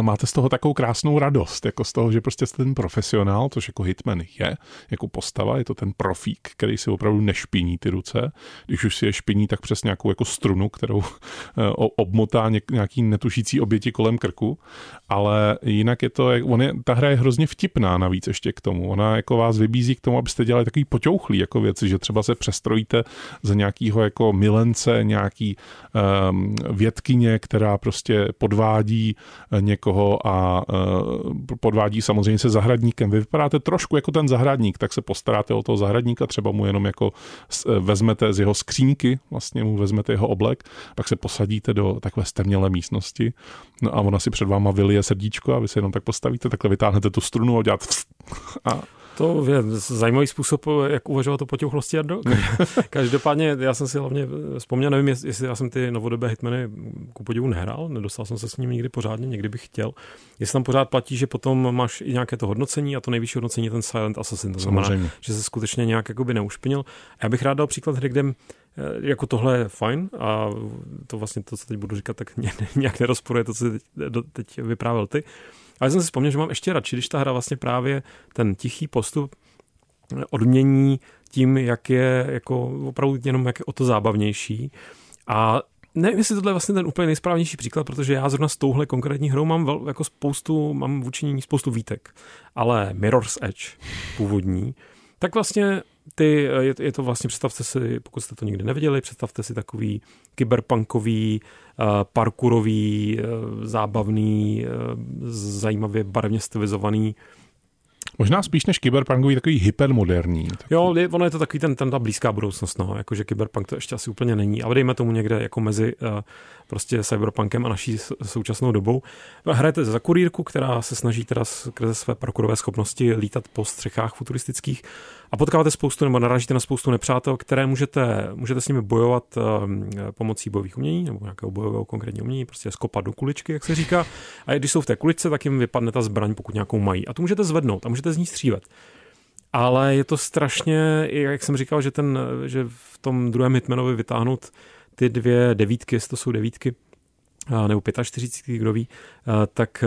máte z toho takovou krásnou radost, jako z toho, že prostě jste ten profesionál, což jako hitman je, jako postava, je to ten profík, který si opravdu nešpiní ty ruce. Když už si je špiní, tak přes nějakou jako strunu, kterou eh, obmotá nějaký netušící oběti kolem krku, ale jinak je to, on je, ta hra je hrozně vtipná navíc ještě k tomu. Ona jako vás vybízí k tomu, abyste dělali takový poťouchlý jako věci, že třeba se přestrojíte za nějakýho jako milence, nějaký um, vědkyně, která prostě podvádí eh, někoho a e, podvádí samozřejmě se zahradníkem. Vy vypadáte trošku jako ten zahradník, tak se postaráte o toho zahradníka, třeba mu jenom jako e, vezmete z jeho skřínky, vlastně mu vezmete jeho oblek, pak se posadíte do takové stemnělé místnosti, no a ona si před váma vylije srdíčko a vy se jenom tak postavíte, takhle vytáhnete tu strunu a dělat a to je zajímavý způsob, jak uvažovat o potěuchlosti Jardo. Každopádně já jsem si hlavně vzpomněl, nevím, jestli já jsem ty novodobé hitmany ku podivu nehrál, nedostal jsem se s ním nikdy pořádně, někdy bych chtěl. Jestli tam pořád platí, že potom máš i nějaké to hodnocení a to nejvyšší hodnocení je ten Silent Assassin. To znamená, Samozřejmě. že se skutečně nějak jakoby neušpinil. Já bych rád dal příklad hry, kde eh, jako tohle je fajn a to vlastně to, co teď budu říkat, tak nějak nerozporuje to, co teď, teď vyprávěl ty. Ale jsem si vzpomněl, že mám ještě radši, když ta hra vlastně právě ten tichý postup odmění tím, jak je jako opravdu jenom jak je o to zábavnější. A nevím, jestli tohle je vlastně ten úplně nejsprávnější příklad, protože já zrovna s touhle konkrétní hrou mám vel, jako spoustu, mám vůči ní spoustu výtek. Ale Mirror's Edge, původní, tak vlastně ty, je, je to vlastně, představte si, pokud jste to nikdy neviděli, představte si takový kyberpunkový, uh, parkourový, uh, zábavný, zajímavě barevně stylizovaný Možná spíš než kyberpunkový, takový hypermoderní. Takový. Jo, je, ono je to takový ten, ten ta blízká budoucnost, no, jakože kyberpunk to ještě asi úplně není. A dejme tomu někde jako mezi uh, prostě cyberpunkem a naší současnou dobou. Hrajete za kurírku, která se snaží teda skrze své parkourové schopnosti lítat po střechách futuristických a potkáváte spoustu nebo narážíte na spoustu nepřátel, které můžete, můžete s nimi bojovat um, pomocí bojových umění nebo nějakého bojového konkrétního umění, prostě skopat do kuličky, jak se říká. A když jsou v té kuličce, tak jim vypadne ta zbraň, pokud nějakou mají. A tu můžete zvednout a můžete z ní střílet. ale je to strašně, jak jsem říkal, že, ten, že v tom druhém Hitmanovi vytáhnout ty dvě devítky, to jsou devítky, nebo 45, kdo ví, tak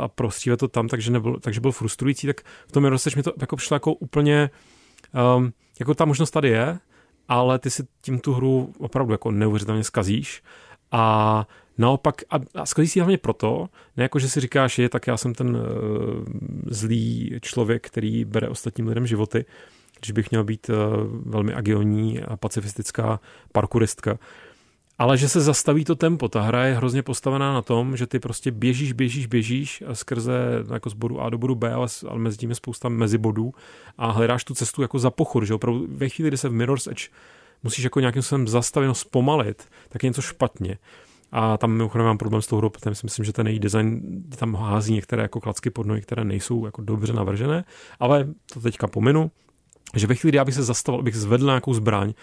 a prostřívat to tam, takže, nebyl, takže byl frustrující, tak v tom Mirror's mi to jako přišlo jako úplně, um, jako ta možnost tady je, ale ty si tím tu hru opravdu jako neuvěřitelně skazíš. A naopak, a, a skazí si hlavně proto, ne jako, že si říkáš, je, tak já jsem ten uh, zlý člověk, který bere ostatním lidem životy, když bych měl být uh, velmi agilní a pacifistická parkouristka, ale že se zastaví to tempo. Ta hra je hrozně postavená na tom, že ty prostě běžíš, běžíš, běžíš skrze jako z bodu A do bodu B, ale, ale mezi tím je spousta mezibodů a hledáš tu cestu jako za pochod, že opravdu ve chvíli, kdy se v Mirror's Edge musíš jako nějakým způsobem zastavit, zpomalit, tak je něco špatně. A tam mimochodem mám problém s tou hrou, protože si myslím, že ten její design tam hází některé jako klacky pod nohy, které nejsou jako dobře navržené, ale to teďka pominu, že ve chvíli, kdy já bych se zastavil, bych zvedl nějakou zbraň,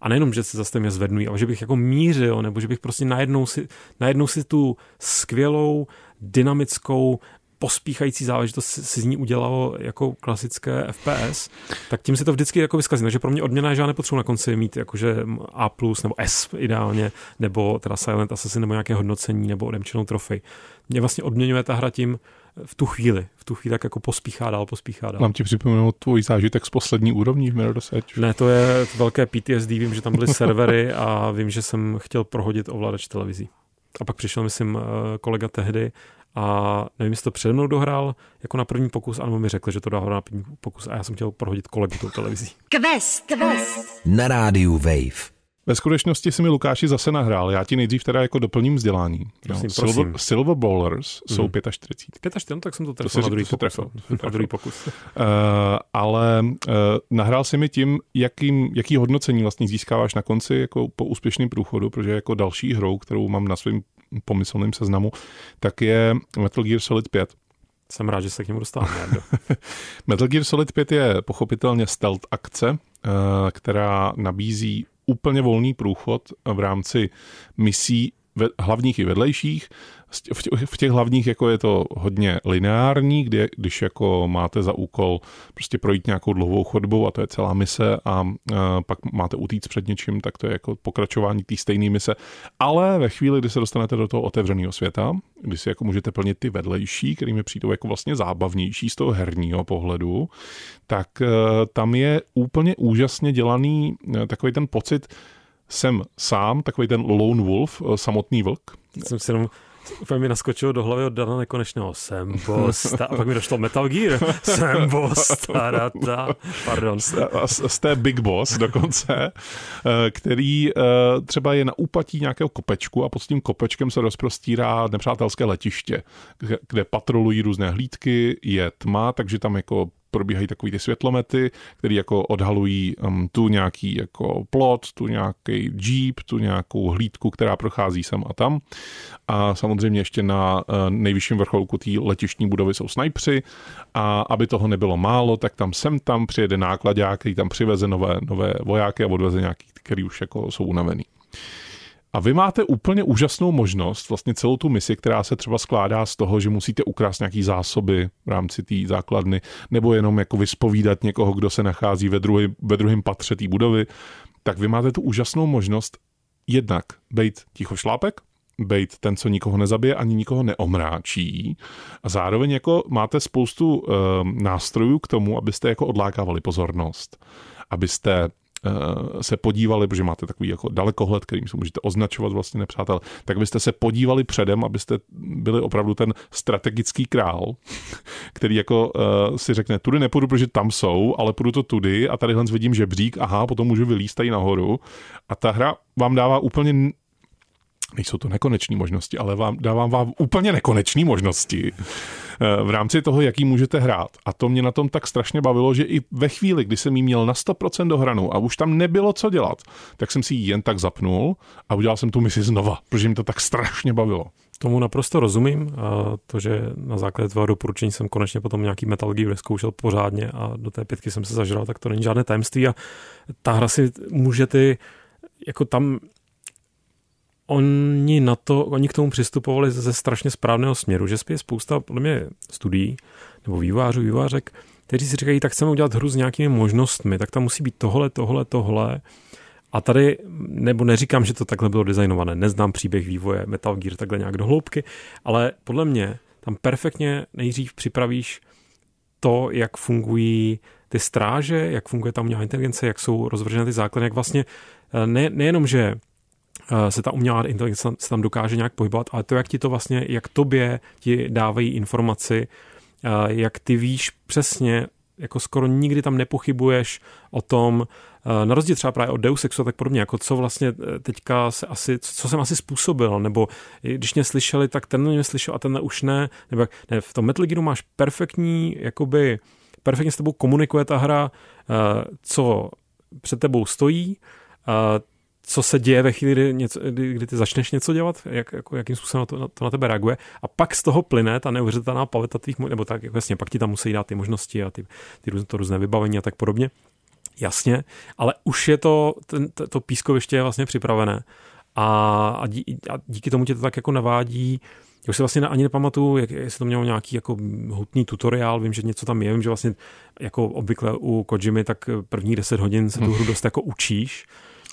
a nejenom, že se zase mě zvednují, ale že bych jako mířil, nebo že bych prostě najednou si, najednou si tu skvělou, dynamickou, pospíchající záležitost si z ní udělalo jako klasické FPS, tak tím si to vždycky jako vyskazí. Takže pro mě odměna je, že já nepotřebuji na konci mít jakože A+, nebo S ideálně, nebo teda Silent Assassin, nebo nějaké hodnocení, nebo odemčenou trofej. Mě vlastně odměňuje ta hra tím, v tu chvíli, v tu chvíli tak jako pospíchá dál, pospíchá dál. Mám ti připomenout tvůj zážitek z poslední úrovní v Mirror's Edge? Ne, to je velké PTSD, vím, že tam byly servery a vím, že jsem chtěl prohodit ovladač televizí. A pak přišel, myslím, eh, kolega tehdy a nevím, jestli to přede mnou dohrál jako na první pokus, anebo mi řekl, že to dohrál na první pokus a já jsem chtěl prohodit kolegu tou televizí. Quest, quest. Na rádiu Wave. Ve skutečnosti si mi Lukáši zase nahrál. Já ti nejdřív teda jako doplním vzdělání. Prosím, no, Silver, prosím. Silver Bowlers mm. jsou 45. 45, no, tak jsem to trefil na druhý pokus. Trefil, na druhý pokus. uh, ale uh, nahrál si mi tím, jakým, jaký hodnocení vlastně získáváš na konci jako po úspěšném průchodu, protože jako další hrou, kterou mám na svém pomyslném seznamu, tak je Metal Gear Solid 5. Jsem rád, že se k němu dostáváme. Metal Gear Solid 5 je pochopitelně stealth akce, která nabízí úplně volný průchod v rámci misí hlavních i vedlejších v těch, hlavních jako je to hodně lineární, kde, když jako máte za úkol prostě projít nějakou dlouhou chodbou a to je celá mise a, a pak máte utíct před něčím, tak to je jako pokračování té stejné mise. Ale ve chvíli, kdy se dostanete do toho otevřeného světa, kdy si jako můžete plnit ty vedlejší, kterými přijdou jako vlastně zábavnější z toho herního pohledu, tak uh, tam je úplně úžasně dělaný uh, takový ten pocit, jsem sám, takový ten lone wolf, samotný vlk. Jsem si jenom Úplně mi naskočilo do hlavy od Dana Nekonečného. Jsem boss. A pak mi došlo Metal Gear. Jsem boss. Tarata. Pardon. Té Big Boss dokonce, eh, který eh, třeba je na úpatí nějakého kopečku a pod tím kopečkem se rozprostírá nepřátelské letiště, kde patrolují různé hlídky, je tma, takže tam jako probíhají takový ty světlomety, které jako odhalují um, tu nějaký jako plot, tu nějaký jeep, tu nějakou hlídku, která prochází sem a tam. A samozřejmě ještě na uh, nejvyšším vrcholku té letištní budovy jsou snajpři a aby toho nebylo málo, tak tam sem tam přijede nákladák, který tam přiveze nové, nové vojáky a odveze nějaký, který už jako jsou unavený. A vy máte úplně úžasnou možnost, vlastně celou tu misi, která se třeba skládá z toho, že musíte ukrást nějaký zásoby v rámci té základny, nebo jenom jako vyspovídat někoho, kdo se nachází ve, druhý, ve druhém patře té budovy, tak vy máte tu úžasnou možnost jednak být ticho šlápek, být ten, co nikoho nezabije ani nikoho neomráčí. A zároveň jako máte spoustu uh, nástrojů k tomu, abyste jako odlákávali pozornost. Abyste se podívali, protože máte takový jako dalekohled, kterým se můžete označovat vlastně nepřátel, tak byste se podívali předem, abyste byli opravdu ten strategický král, který jako uh, si řekne, tudy nepůjdu, protože tam jsou, ale půjdu to tudy a tady vidím žebřík, aha, potom můžu vylíst tady nahoru. A ta hra vám dává úplně nejsou to nekoneční možnosti, ale vám, dávám vám úplně nekoneční možnosti eh, v rámci toho, jaký můžete hrát. A to mě na tom tak strašně bavilo, že i ve chvíli, kdy jsem jí měl na 100% dohranou a už tam nebylo co dělat, tak jsem si ji jen tak zapnul a udělal jsem tu misi znova, protože mi to tak strašně bavilo. Tomu naprosto rozumím. A to, že na základě tvého doporučení jsem konečně potom nějaký Metal Gear zkoušel pořádně a do té pětky jsem se zažral, tak to není žádné tajemství a ta hra si může ty jako tam oni na to, oni k tomu přistupovali ze strašně správného směru, že je spousta, podle mě, studií nebo vývářů, vývářek, kteří si říkají, tak chceme udělat hru s nějakými možnostmi, tak tam musí být tohle, tohle, tohle. A tady, nebo neříkám, že to takhle bylo designované, neznám příběh vývoje Metal Gear takhle nějak do hloubky, ale podle mě tam perfektně nejdřív připravíš to, jak fungují ty stráže, jak funguje ta umělá inteligence, jak jsou rozvržené ty základy, jak vlastně eh, ne, nejenom, že se ta umělá inteligence se tam dokáže nějak pohybovat, ale to, jak ti to vlastně, jak tobě ti dávají informaci, eh, jak ty víš přesně, jako skoro nikdy tam nepochybuješ o tom, na rozdíl třeba právě od Deus Exu tak podobně, jako co vlastně teďka se asi, co jsem asi způsobil, nebo když mě slyšeli, tak ten mě slyšel a ten už ne, nebo ne, v tom Metal Gearu máš perfektní, jakoby, perfektně s tebou komunikuje ta hra, eh, co před tebou stojí, eh, co se děje ve chvíli, kdy, něco, kdy, kdy ty začneš něco dělat, jak, jako, jakým způsobem to, na, to na tebe reaguje. A pak z toho plyne ta neuvěřitelná paleta tvých, nebo tak, jako jasně, pak ti tam musí dát ty možnosti a ty, ty různé, to různé vybavení a tak podobně. Jasně, ale už je to, ten, to, to pískoviště je vlastně připravené. A, a, dí, a díky tomu tě to tak jako navádí já už si vlastně ani nepamatuju, jak, jestli to mělo nějaký jako hutný tutoriál, vím, že něco tam je, vím, že vlastně jako obvykle u Kojimy, tak první 10 hodin se tu hru dost jako učíš,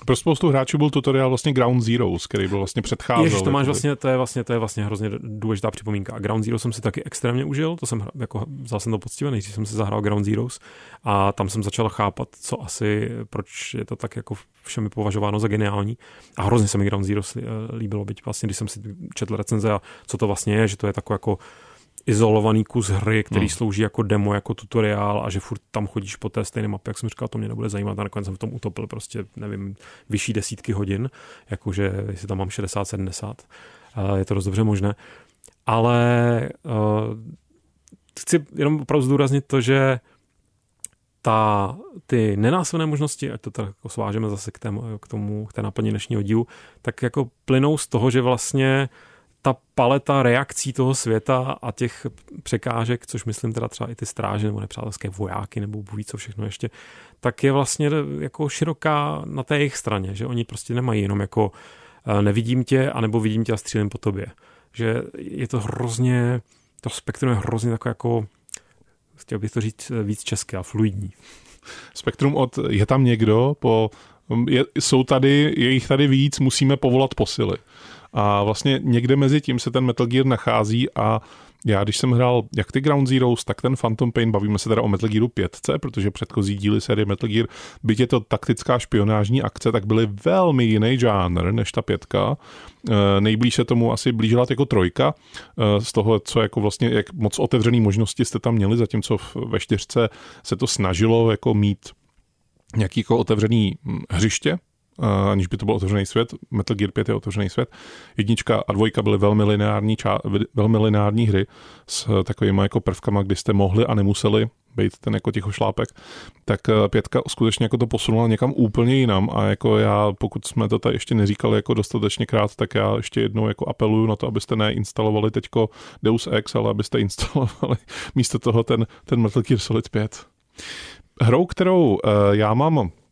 pro spoustu hráčů byl tutoriál vlastně Ground Zero, který byl vlastně předcházel. Ježiš, to máš vlastně, to je vlastně, to je vlastně hrozně důležitá připomínka. A Ground Zero jsem si taky extrémně užil, to jsem jako vzal jsem to poctivě, než jsem si zahrál Ground Zeroes a tam jsem začal chápat, co asi, proč je to tak jako všemi považováno za geniální. A hrozně se mi Ground Zero líbilo, byť vlastně, když jsem si četl recenze a co to vlastně je, že to je takové jako izolovaný kus hry, který hmm. slouží jako demo, jako tutoriál a že furt tam chodíš po té stejné mapě, jak jsem říkal, to mě nebude zajímat a nakonec jsem v tom utopil prostě, nevím, vyšší desítky hodin, jakože jestli tam mám 60-70, je to dost dobře možné. Ale uh, chci jenom opravdu zdůraznit to, že ta, ty nenásilné možnosti, ať to tak jako svážeme zase k, tém, k tomu, k té naplně dnešního dílu, tak jako plynou z toho, že vlastně uh, ta paleta reakcí toho světa a těch překážek, což myslím teda třeba i ty stráže nebo nepřátelské vojáky nebo ví co všechno ještě, tak je vlastně jako široká na té jejich straně, že oni prostě nemají jenom jako eh, nevidím tě, anebo vidím tě a střílím po tobě. Že je to hrozně, to spektrum je hrozně takové jako, chtěl bych to říct eh, víc české a fluidní. Spektrum od je tam někdo po je, jsou tady, je jich tady víc, musíme povolat posily. A vlastně někde mezi tím se ten Metal Gear nachází a já, když jsem hrál jak ty Ground Zeroes, tak ten Phantom Pain, bavíme se teda o Metal Gearu 5, protože předchozí díly série Metal Gear, byť je to taktická špionážní akce, tak byly velmi jiný žánr než ta pětka. E, nejblíž se tomu asi blížila jako trojka, e, z toho, co jako vlastně, jak moc otevřený možnosti jste tam měli, zatímco ve čtyřce se to snažilo jako mít nějaký jako otevřený hm, hřiště, aniž by to byl otevřený svět. Metal Gear 5 je otevřený svět. Jednička a dvojka byly velmi lineární, ča, velmi lineární hry s takovými jako prvkama, kdy jste mohli a nemuseli být ten jako ticho šlápek, tak eh, pětka skutečně jako to posunula někam úplně jinam a jako já, pokud jsme to tady ještě neříkali jako dostatečně krát, tak já ještě jednou jako apeluju na to, abyste neinstalovali teďko Deus Ex, ale abyste instalovali místo toho ten, ten Metal Gear Solid 5. Hrou, kterou uh, já mám Eh,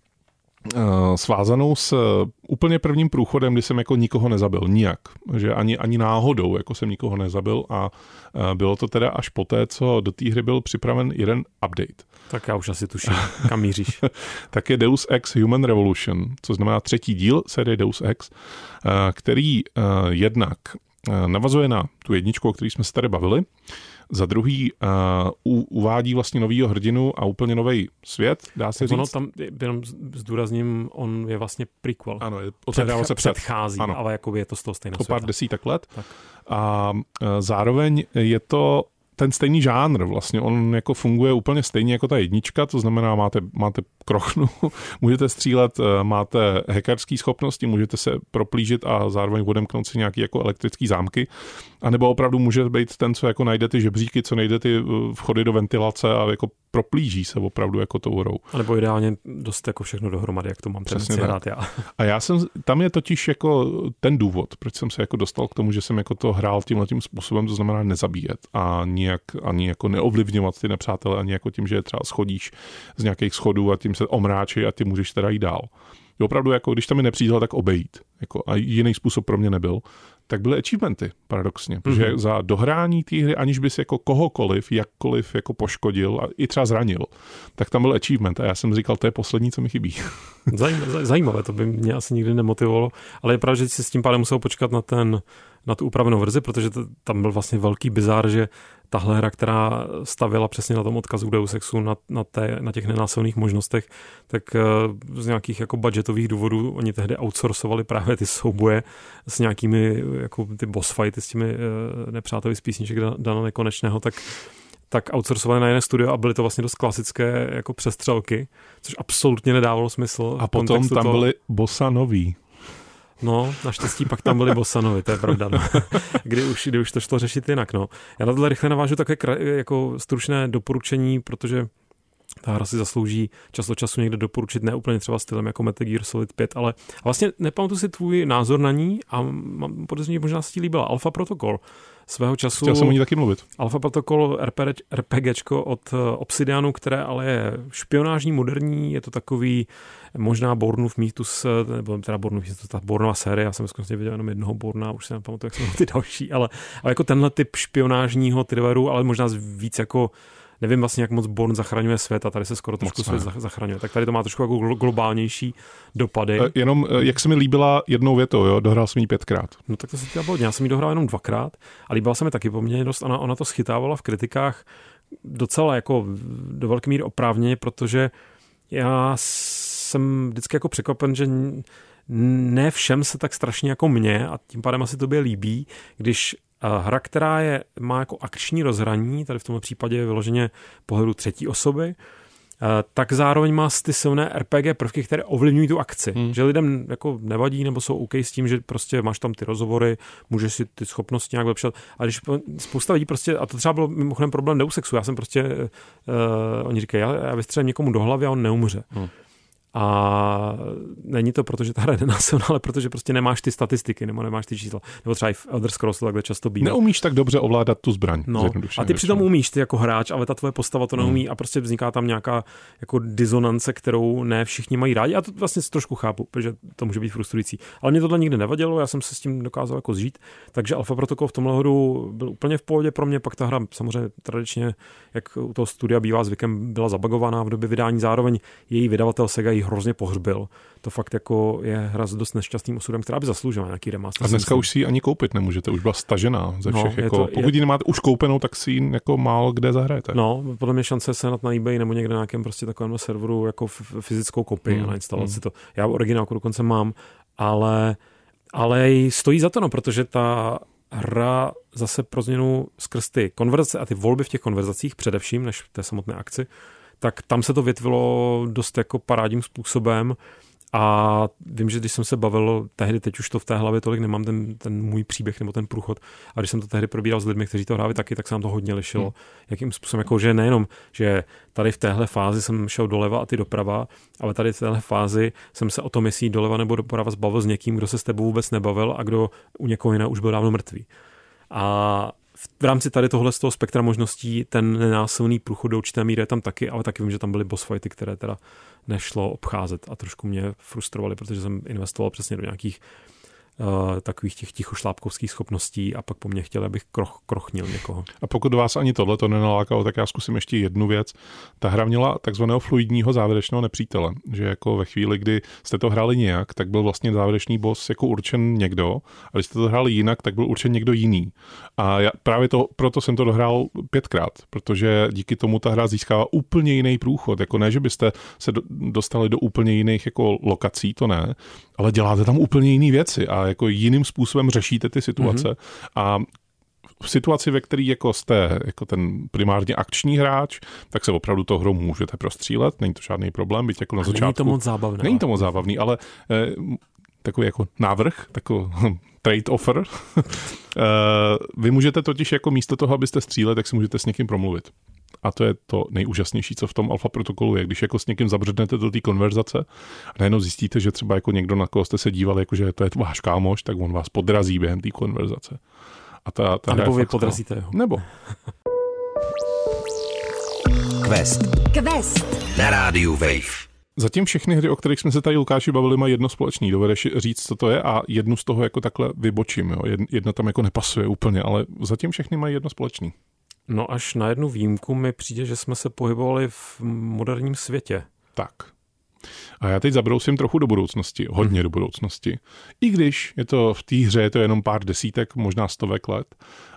svázanou s eh, úplně prvním průchodem, kdy jsem jako nikoho nezabil, nijak, že ani, ani náhodou jako jsem nikoho nezabil a eh, bylo to teda až poté, co do té hry byl připraven jeden update. Tak já už asi tuším, kam míříš. tak je Deus Ex Human Revolution, co znamená třetí díl série Deus Ex, který jednak navazuje na tu jedničku, o který jsme se tady bavili, za druhý uh, uvádí vlastně novýho hrdinu a úplně nový svět, dá se říct. Ono tam, jenom zdůrazním, on je vlastně prequel. Ano, je, se před, předchází, ano. ale jako je to z toho stejného Po pár desítek let. Tak. A uh, zároveň je to ten stejný žánr vlastně, on jako funguje úplně stejně jako ta jednička, to znamená, máte, máte krochnu, můžete střílet, eh, máte hackerské schopnosti, můžete se proplížit a zároveň odemknout si nějaký jako elektrický zámky, a nebo opravdu může být ten, co jako najde ty žebříky, co najde ty eh, vchody do ventilace a jako proplíží se opravdu jako tou hrou. A nebo ideálně dost jako všechno dohromady, jak to mám přesně hrát já. A já jsem, tam je totiž jako ten důvod, proč jsem se jako dostal k tomu, že jsem jako to hrál tímhle tím způsobem, to znamená nezabíjet a nijak, ani jako neovlivňovat ty nepřátele, ani jako tím, že je třeba schodíš z nějakých schodů a tím se omráčí a ty můžeš teda jít dál. Je opravdu jako, když tam je nepřítel, tak obejít. Jako, a jiný způsob pro mě nebyl. tak byly achievementy, paradoxně. Protože mm-hmm. za dohrání té hry, aniž bys jako kohokoliv, jakkoliv jako poškodil a i třeba zranil, tak tam byl achievement. A já jsem říkal, to je poslední, co mi chybí. Zajímavé, zajímavé to by mě asi nikdy nemotivovalo, ale je pravda, že si s tím pádem musel počkat na ten na tu upravenou verzi, protože to, tam byl vlastně velký bizár, že tahle hra, která stavila přesně na tom odkazu Deus Exu, na, na, té, na těch nenásilných možnostech, tak uh, z nějakých jako budgetových důvodů oni tehdy outsourcovali právě ty souboje s nějakými jako ty boss fighty s těmi uh, nepřáteli z písniček Dana Nekonečného, tak tak outsourcovali na jiné studio a byly to vlastně dost klasické jako přestřelky, což absolutně nedávalo smysl. A potom tam toho... byly bossa nový. No, naštěstí pak tam byli Bosanovi, to je pravda. No. Kdy, už, kdy už to šlo řešit jinak. No. Já na tohle rychle navážu také jako stručné doporučení, protože ta hra si zaslouží čas od času někde doporučit, ne úplně třeba stylem jako Metal Gear Solid 5, ale vlastně nepamatuji si tvůj názor na ní a mám podezření, možná si ti líbila Alpha Protocol svého času. Chtěl jsem o ní taky mluvit. Alpha Protocol RPG, RPGčko od eh, Obsidianu, které ale je špionážní, moderní, je to takový možná Bornův mýtus, eh, nebo teda Bornův mýtus, ta Bornová série, já jsem skutečně viděl jenom jednoho Borna, už se nepamatuju, jak jsou ty další, ale, ale jako tenhle typ špionážního thrilleru, ale možná víc jako nevím vlastně, jak moc Born zachraňuje svět a tady se skoro trošku svět zachraňuje. Tak tady to má trošku jako globálnější dopady. E, jenom, e, jak se mi líbila jednou větou, jo? dohrál jsem ji pětkrát. No tak to se týká Já jsem ji dohrál jenom dvakrát a líbila se mi taky poměrně dost. Ona, ona to schytávala v kritikách docela jako do velké míry oprávněně, protože já jsem vždycky jako překvapen, že ne všem se tak strašně jako mě a tím pádem asi tobě líbí, když hra, která je, má jako akční rozhraní, tady v tomto případě je vyloženě pohledu třetí osoby, tak zároveň má ty silné RPG prvky, které ovlivňují tu akci. Hmm. Že lidem jako nevadí nebo jsou OK s tím, že prostě máš tam ty rozhovory, můžeš si ty schopnosti nějak lepšit. A když spousta lidí prostě, a to třeba bylo mimochodem problém Deusexu, já jsem prostě, uh, oni říkají, já, já vystřelím někomu do hlavy a on neumře. Hmm. A není to proto, že ta hra je nenásilná, ale protože prostě nemáš ty statistiky, nebo nemáš ty čísla. Nebo třeba i v Elder Scrolls takhle často bývá. Neumíš tak dobře ovládat tu zbraň. No. A ty přitom umíš, ty jako hráč, ale ta tvoje postava to neumí hmm. a prostě vzniká tam nějaká jako disonance, kterou ne všichni mají rádi. A to vlastně trošku chápu, protože to může být frustrující. Ale mě tohle nikdy nevadilo, já jsem se s tím dokázal jako zžít. Takže Alpha Protocol v tomhle hodu byl úplně v pohodě pro mě. Pak ta hra samozřejmě tradičně, jak u toho studia bývá zvykem, byla zabagovaná v době vydání. Zároveň její vydavatel Sega hrozně pohřbil. To fakt jako je hra s dost nešťastným osudem, která by zasloužila nějaký remaster. A dneska už si ji ani koupit nemůžete, už byla stažená ze no, všech. No, jako, to, pokud ji nemáte už koupenou, tak si ji jako málo kde zahrajete. No, podle mě šance se na eBay nebo někde na nějakém prostě takovém serveru jako fyzickou kopii hmm. a nainstalovat hmm. si to. Já originálku dokonce mám, ale, ale stojí za to, no, protože ta hra zase pro změnu skrz ty konverzace a ty volby v těch konverzacích především, než v té samotné akci, tak tam se to větvilo dost jako parádním způsobem a vím, že když jsem se bavil tehdy, teď už to v té hlavě tolik nemám, ten, ten můj příběh nebo ten průchod, a když jsem to tehdy probíral s lidmi, kteří to hráli taky, tak se nám to hodně lišilo. Hmm. Jakým způsobem, jako že nejenom, že tady v téhle fázi jsem šel doleva a ty doprava, ale tady v téhle fázi jsem se o tom, jestli doleva nebo doprava zbavil s někým, kdo se s tebou vůbec nebavil a kdo u někoho jiného už byl dávno mrtvý. A v rámci tady tohle z toho spektra možností ten nenásilný průchod do určité míry je tam taky, ale taky vím, že tam byly boss fighty, které teda nešlo obcházet a trošku mě frustrovali, protože jsem investoval přesně do nějakých takových těch tichošlápkovských schopností a pak po mně chtěl, abych kroch, krochnil někoho. A pokud vás ani tohle to nenalákalo, tak já zkusím ještě jednu věc. Ta hra měla takzvaného fluidního závěrečného nepřítele, že jako ve chvíli, kdy jste to hráli nějak, tak byl vlastně závěrečný boss jako určen někdo, a když jste to hráli jinak, tak byl určen někdo jiný. A já právě to, proto jsem to dohrál pětkrát, protože díky tomu ta hra získává úplně jiný průchod. Jako ne, že byste se dostali do úplně jiných jako lokací, to ne, ale děláte tam úplně jiné věci a jako jiným způsobem řešíte ty situace. Mm-hmm. A v situaci, ve které jako jste jako ten primárně akční hráč, tak se opravdu to hrou můžete prostřílet, není to žádný problém, byť jako na začátku. Není to moc zábavné. Není to moc zábavný, ale eh, takový jako návrh, takový trade offer. eh, vy můžete totiž jako místo toho, abyste střílet, tak si můžete s někým promluvit. A to je to nejúžasnější, co v tom alfa protokolu je. Když jako s někým zabřednete do té konverzace a najednou zjistíte, že třeba jako někdo, na koho jste se dívali, jako že to je váš kámoš, tak on vás podrazí během té konverzace. A, ta, ta a nebo vy podrazíte ho. Nebo. Quest. Quest. Na rádiu Wave. Zatím všechny hry, o kterých jsme se tady Lukáši bavili, mají jedno společný. Dovedeš říct, co to je a jednu z toho jako takhle vybočím. Jo? Jedna tam jako nepasuje úplně, ale zatím všechny mají jedno společný. No až na jednu výjimku mi přijde, že jsme se pohybovali v moderním světě. Tak. A já teď zabrousím trochu do budoucnosti, hodně do budoucnosti. I když je to v té hře, je to jenom pár desítek, možná stovek let,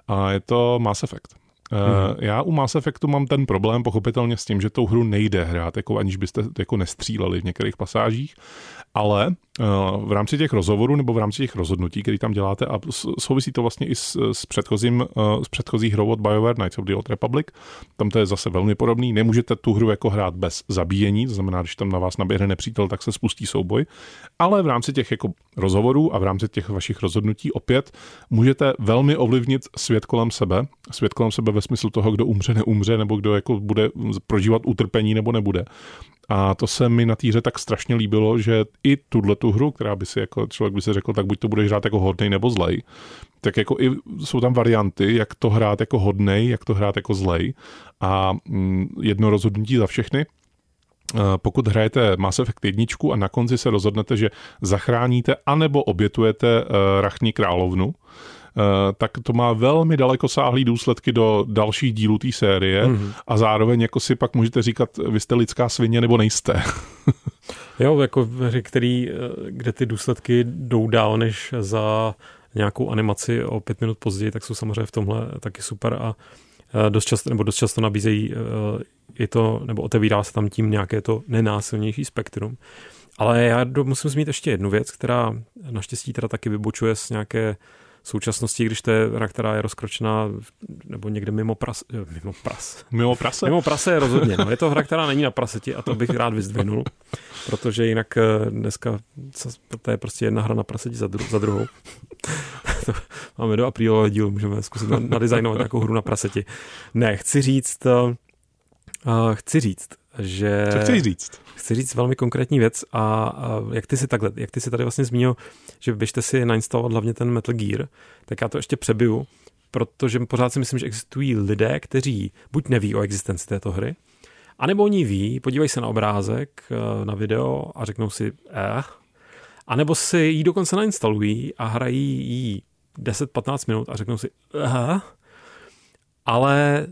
a je to Mass Effect. Mm-hmm. Já u Mass Effectu mám ten problém pochopitelně s tím, že tou hru nejde hrát, jako aniž byste jako nestříleli v některých pasážích, ale v rámci těch rozhovorů nebo v rámci těch rozhodnutí, které tam děláte, a souvisí to vlastně i s, s, předchozím, eh, s předchozí hrou od BioWare Knights of the Old Republic, tam to je zase velmi podobný, nemůžete tu hru jako hrát bez zabíjení, to znamená, když tam na vás naběhne nepřítel, tak se spustí souboj, ale v rámci těch jako rozhovorů a v rámci těch vašich rozhodnutí opět můžete velmi ovlivnit svět kolem sebe, svět kolem sebe ve smyslu toho, kdo umře, neumře, nebo kdo jako bude prožívat utrpení nebo nebude. A to se mi na týře tak strašně líbilo, že i tuhle tu hru, která by si jako člověk by si řekl, tak buď to bude hrát jako hodnej nebo zlej, tak jako i jsou tam varianty, jak to hrát jako hodnej, jak to hrát jako zlej. A mm, jedno rozhodnutí za všechny, pokud hrajete Mass Effect 1 a na konci se rozhodnete, že zachráníte anebo obětujete uh, Rachni královnu, tak to má velmi dalekosáhlý důsledky do dalších dílů té série mm-hmm. a zároveň jako si pak můžete říkat, vy jste lidská svině nebo nejste. jo, jako v hře, který, eh, kde ty důsledky jdou dál než za nějakou animaci o pět minut později, tak jsou samozřejmě v tomhle taky super a eh, dost často, nebo dost často nabízejí je to, nebo otevírá se tam tím nějaké to nenásilnější spektrum. Ale já musím zmínit ještě jednu věc, která naštěstí teda taky vybočuje z nějaké současnosti, když to je hra, která je rozkročená nebo někde mimo pras, eh, mimo pras. Mimo prase? Mimo prase je rozhodně. No. Je to hra, která není na praseti a to bych rád vyzdvihnul, protože jinak eh, dneska to je prostě jedna hra na praseti za, dru, za druhou. Máme do aprílového dílu, můžeme zkusit nadizajnovat nějakou hru na praseti. Ne, chci říct, uh, chci říct, že... Co chceš říct? Chci říct velmi konkrétní věc a, a jak, ty si takhle, jak ty si tady vlastně zmínil, že běžte si nainstalovat hlavně ten Metal Gear, tak já to ještě přebiju, protože pořád si myslím, že existují lidé, kteří buď neví o existenci této hry, anebo oni ví, podívají se na obrázek, eh, na video a řeknou si eh, anebo si ji dokonce nainstalují a hrají ji 10-15 minut a řeknou si eh, ale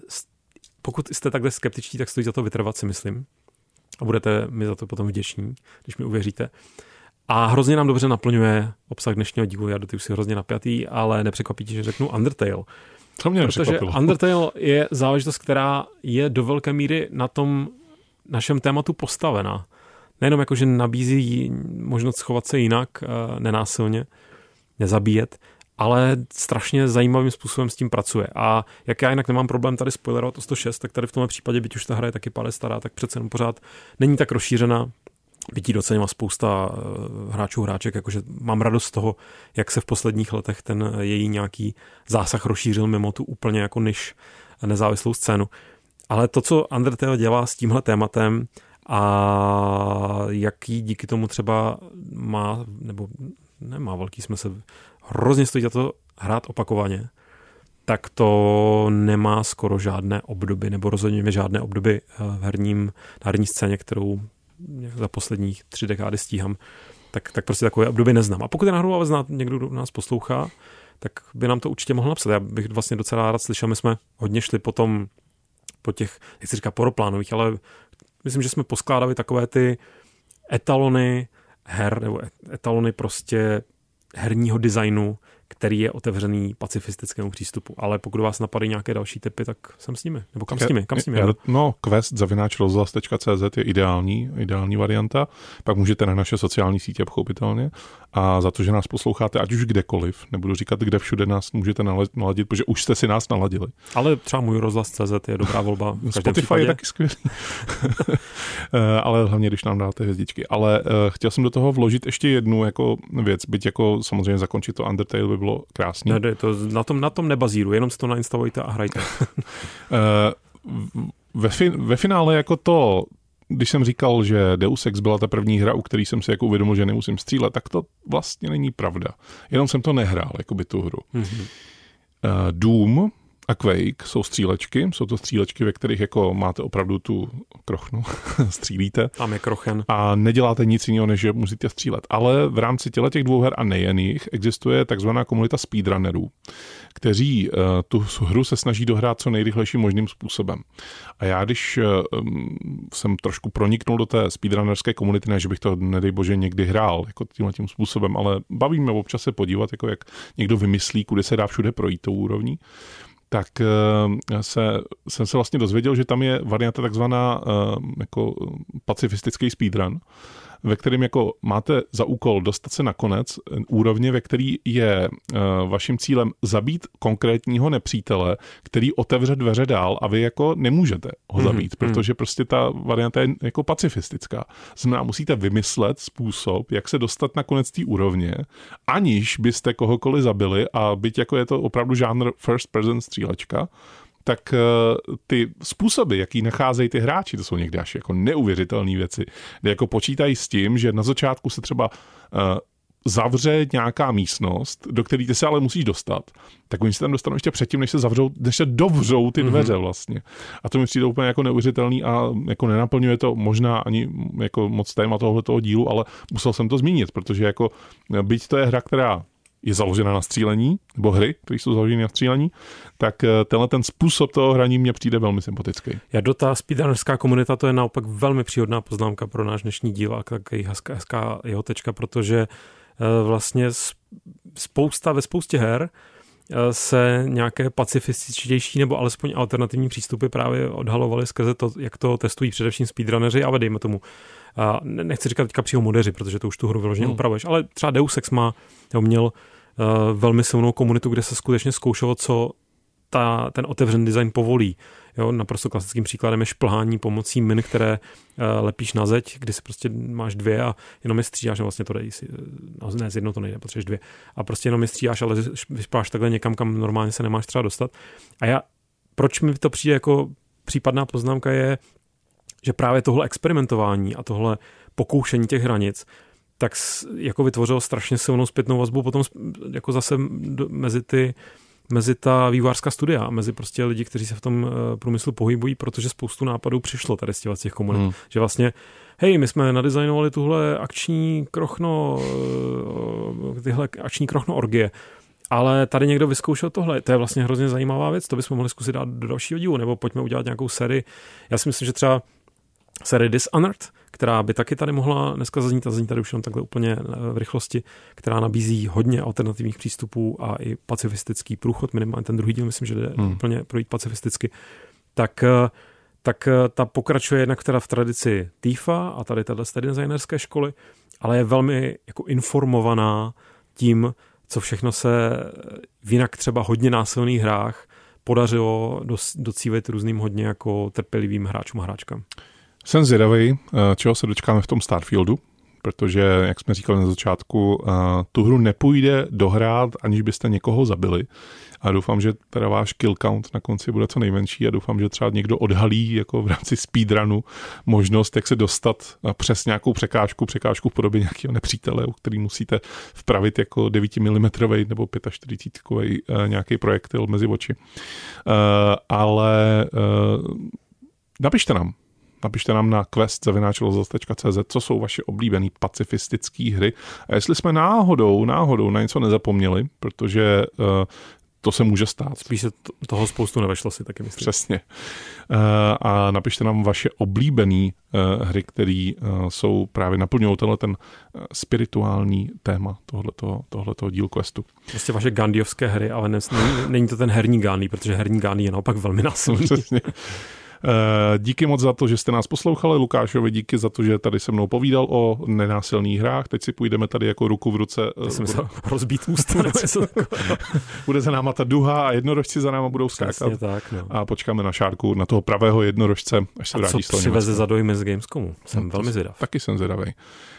pokud jste takhle skeptičtí, tak stojí za to vytrvat, si myslím. A budete mi za to potom vděční, když mi uvěříte. A hrozně nám dobře naplňuje obsah dnešního dílu. Já do ty už si hrozně napjatý, ale nepřekvapí že řeknu Undertale. To mě Protože Undertale je záležitost, která je do velké míry na tom našem tématu postavená. Nejenom jako, že nabízí možnost schovat se jinak, eh, nenásilně, nezabíjet, ale strašně zajímavým způsobem s tím pracuje. A jak já jinak nemám problém tady spoilerovat o 106, tak tady v tomhle případě, byť už ta hra je taky pár stará, tak přece jenom pořád není tak rozšířená. Bytí docenila spousta uh, hráčů, hráček, jakože mám radost z toho, jak se v posledních letech ten její nějaký zásah rozšířil mimo tu úplně jako niž nezávislou scénu. Ale to, co Undertale dělá s tímhle tématem a jaký díky tomu třeba má, nebo nemá velký smysl hrozně stojí za to hrát opakovaně, tak to nemá skoro žádné obdoby, nebo rozhodně žádné obdoby eh, v herním, na herní scéně, kterou za posledních tři dekády stíhám, tak, tak prostě takové období neznám. A pokud je náhodou ale zná někdo, kdo nás poslouchá, tak by nám to určitě mohl napsat. Já bych vlastně docela rád slyšel, my jsme hodně šli potom po těch, jak se říká, poroplánových, ale myslím, že jsme poskládali takové ty etalony her, nebo etalony prostě herního designu, který je otevřený pacifistickému přístupu. Ale pokud vás napadají nějaké další typy, tak jsem s nimi. Nebo kam s nimi? Kam s nimi? No, quest zavináč je ideální, ideální varianta. Pak můžete na naše sociální sítě pochopitelně. A za to, že nás posloucháte, ať už kdekoliv, nebudu říkat, kde všude nás můžete naladit, protože už jste si nás naladili. Ale třeba můj rozhlas CZ je dobrá volba. Spotify případě. je taky skvělý. Ale hlavně, když nám dáte hvězdičky. Ale uh, chtěl jsem do toho vložit ještě jednu jako věc, byť jako samozřejmě zakončit to Undertale by bylo krásné. Ne, ne, to na tom, na tom nebazíru, jenom si to nainstalujte a hrajte. uh, ve, fin, ve finále jako to, když jsem říkal, že Deus Ex byla ta první hra, u který jsem si jako uvědomil, že nemusím střílet, tak to vlastně není pravda. Jenom jsem to nehrál, jako by tu hru. Mm-hmm. Uh, Doom a Quake jsou střílečky, jsou to střílečky, ve kterých jako máte opravdu tu krochnu, střílíte. Tam je krochen. A neděláte nic jiného, než že musíte střílet. Ale v rámci těle těch dvou her a nejen jich existuje takzvaná komunita speedrunnerů, kteří uh, tu hru se snaží dohrát co nejrychlejším možným způsobem. A já, když uh, jsem trošku proniknul do té speedrunnerské komunity, ne, že bych to, nedej bože, někdy hrál jako tímhle tím způsobem, ale baví mě občas se podívat, jako jak někdo vymyslí, kudy se dá všude projít tou úrovní, tak eh, se, jsem se vlastně dozvěděl, že tam je varianta takzvaná jako pacifistický speedrun, ve kterém jako máte za úkol dostat se na konec úrovně, ve který je uh, vaším cílem zabít konkrétního nepřítele, který otevře dveře dál a vy jako nemůžete ho mhm, zabít, mm-hmm. protože prostě ta varianta je jako pacifistická. Znamená, musíte vymyslet způsob, jak se dostat na konec té úrovně, aniž byste kohokoliv zabili a byť jako je to opravdu žánr first person střílečka, tak eh, ty způsoby, jaký nacházejí ty hráči, to jsou někdy až jako neuvěřitelné věci, kde jako počítají s tím, že na začátku se třeba uh, zavře nějaká místnost, do které ty se ale musíš dostat, tak oni se tam dostanou ještě předtím, než se zavřou, než se dovřou ty dveře mm-hmm. vlastně. A to mi přijde úplně jako neuvěřitelný a jako nenaplňuje to možná ani jako moc téma tohoto dílu, ale musel jsem to zmínit, protože jako byť to je hra, která je založena na střílení, nebo hry, které jsou založeny na střílení, tak eh, tenhle ten způsob toho hraní mě přijde velmi sympatický. Já do ta speedrunnerská komunita, to je naopak velmi příhodná poznámka pro náš dnešní díl a takový hezká, hezká jeho tečka, protože eh, vlastně spousta, ve spoustě her eh, se nějaké pacifističtější nebo alespoň alternativní přístupy právě odhalovaly skrze to, jak to testují především speedrunneři, ale dejme tomu nechci říkat teďka přímo modeři, protože to už tu hru vyloženě hmm. upravuješ, ale třeba Deus Ex má, jo, měl velmi silnou komunitu, kde se skutečně zkoušelo, co ta, ten otevřený design povolí. Jo, naprosto klasickým příkladem je šplhání pomocí min, které uh, lepíš na zeď, kdy si prostě máš dvě a jenom je stříháš, vlastně to dej si, no, ne, z jedno to nejde, potřebuješ dvě. A prostě jenom je stříháš, ale vyšpláš takhle někam, kam normálně se nemáš třeba dostat. A já, proč mi to přijde jako případná poznámka je, že právě tohle experimentování a tohle pokoušení těch hranic tak jako vytvořil strašně silnou zpětnou vazbu potom jako zase mezi ty mezi ta vývářská studia, mezi prostě lidi, kteří se v tom eh, průmyslu pohybují, protože spoustu nápadů přišlo tady z těch, těch komunit. Hmm. Že vlastně, hej, my jsme nadizajnovali tuhle akční krochno, eh, tyhle akční krochno orgie, ale tady někdo vyzkoušel tohle. To je vlastně hrozně zajímavá věc, to bychom mohli zkusit dát do dalšího dílu, nebo pojďme udělat nějakou sérii. Já si myslím, že třeba série Dishonored, která by taky tady mohla dneska zaznít a zní tady už jenom takhle úplně eh, v rychlosti, která nabízí hodně alternativních přístupů a i pacifistický průchod, minimálně ten druhý díl, myslím, že jde hmm. úplně projít pacifisticky, tak eh, tak eh, ta pokračuje jednak teda v tradici TIFA a tady téhle designerské školy, ale je velmi jako informovaná tím, co všechno se v jinak třeba hodně násilných hrách podařilo docílit různým hodně jako trpělivým hráčům a hráčkám. Jsem zvědavý, eh, čeho se dočkáme v tom Starfieldu, protože, jak jsme říkali na začátku, eh, tu hru nepůjde dohrát, aniž byste někoho zabili. A doufám, že teda váš kill count na konci bude co nejmenší a doufám, že třeba někdo odhalí jako v rámci speedrunu možnost, jak se dostat eh, přes nějakou překážku, překážku v podobě nějakého nepřítele, u který musíte vpravit jako 9 mm nebo 45 nějaký projektil mezi oči. Ale napište nám, Napište nám na quest.cz, co jsou vaše oblíbené pacifistické hry. A jestli jsme náhodou, náhodou na něco nezapomněli, protože uh, to se může stát. Spíš se toho spoustu nevešlo si taky myslím. Přesně. Uh, a napište nám vaše oblíbené uh, hry, které jsou právě naplňují tenhle ten spirituální téma tohleto, tohleto díl questu. Prostě vaše gandiovské hry, ale ne, není, není to ten herní Gandhi, protože herní Gandhi je naopak velmi násilný. Přesně. Eh, díky moc za to, že jste nás poslouchali. Lukášovi díky za to, že tady se mnou povídal o nenásilných hrách. Teď si půjdeme tady jako ruku v ruce. Eh, jsem se rozbít ústa. Bude za náma ta duha a jednorožci za náma budou skákat. tak, no. A počkáme na šárku, na toho pravého jednorožce, až se vrátí co přiveze za dojmy z Gamescomu? Jsem no, velmi zvědav. Taky jsem zvědavý.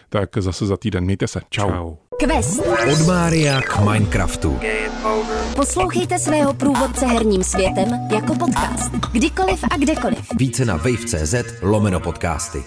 Tak zase za týden. Mějte se. Čau. Čau. Quest. Od Mária k Minecraftu. Poslouchejte svého průvodce herním světem jako podcast. Kdykoliv a kdekoliv. Více na wave.cz lomeno podcasty.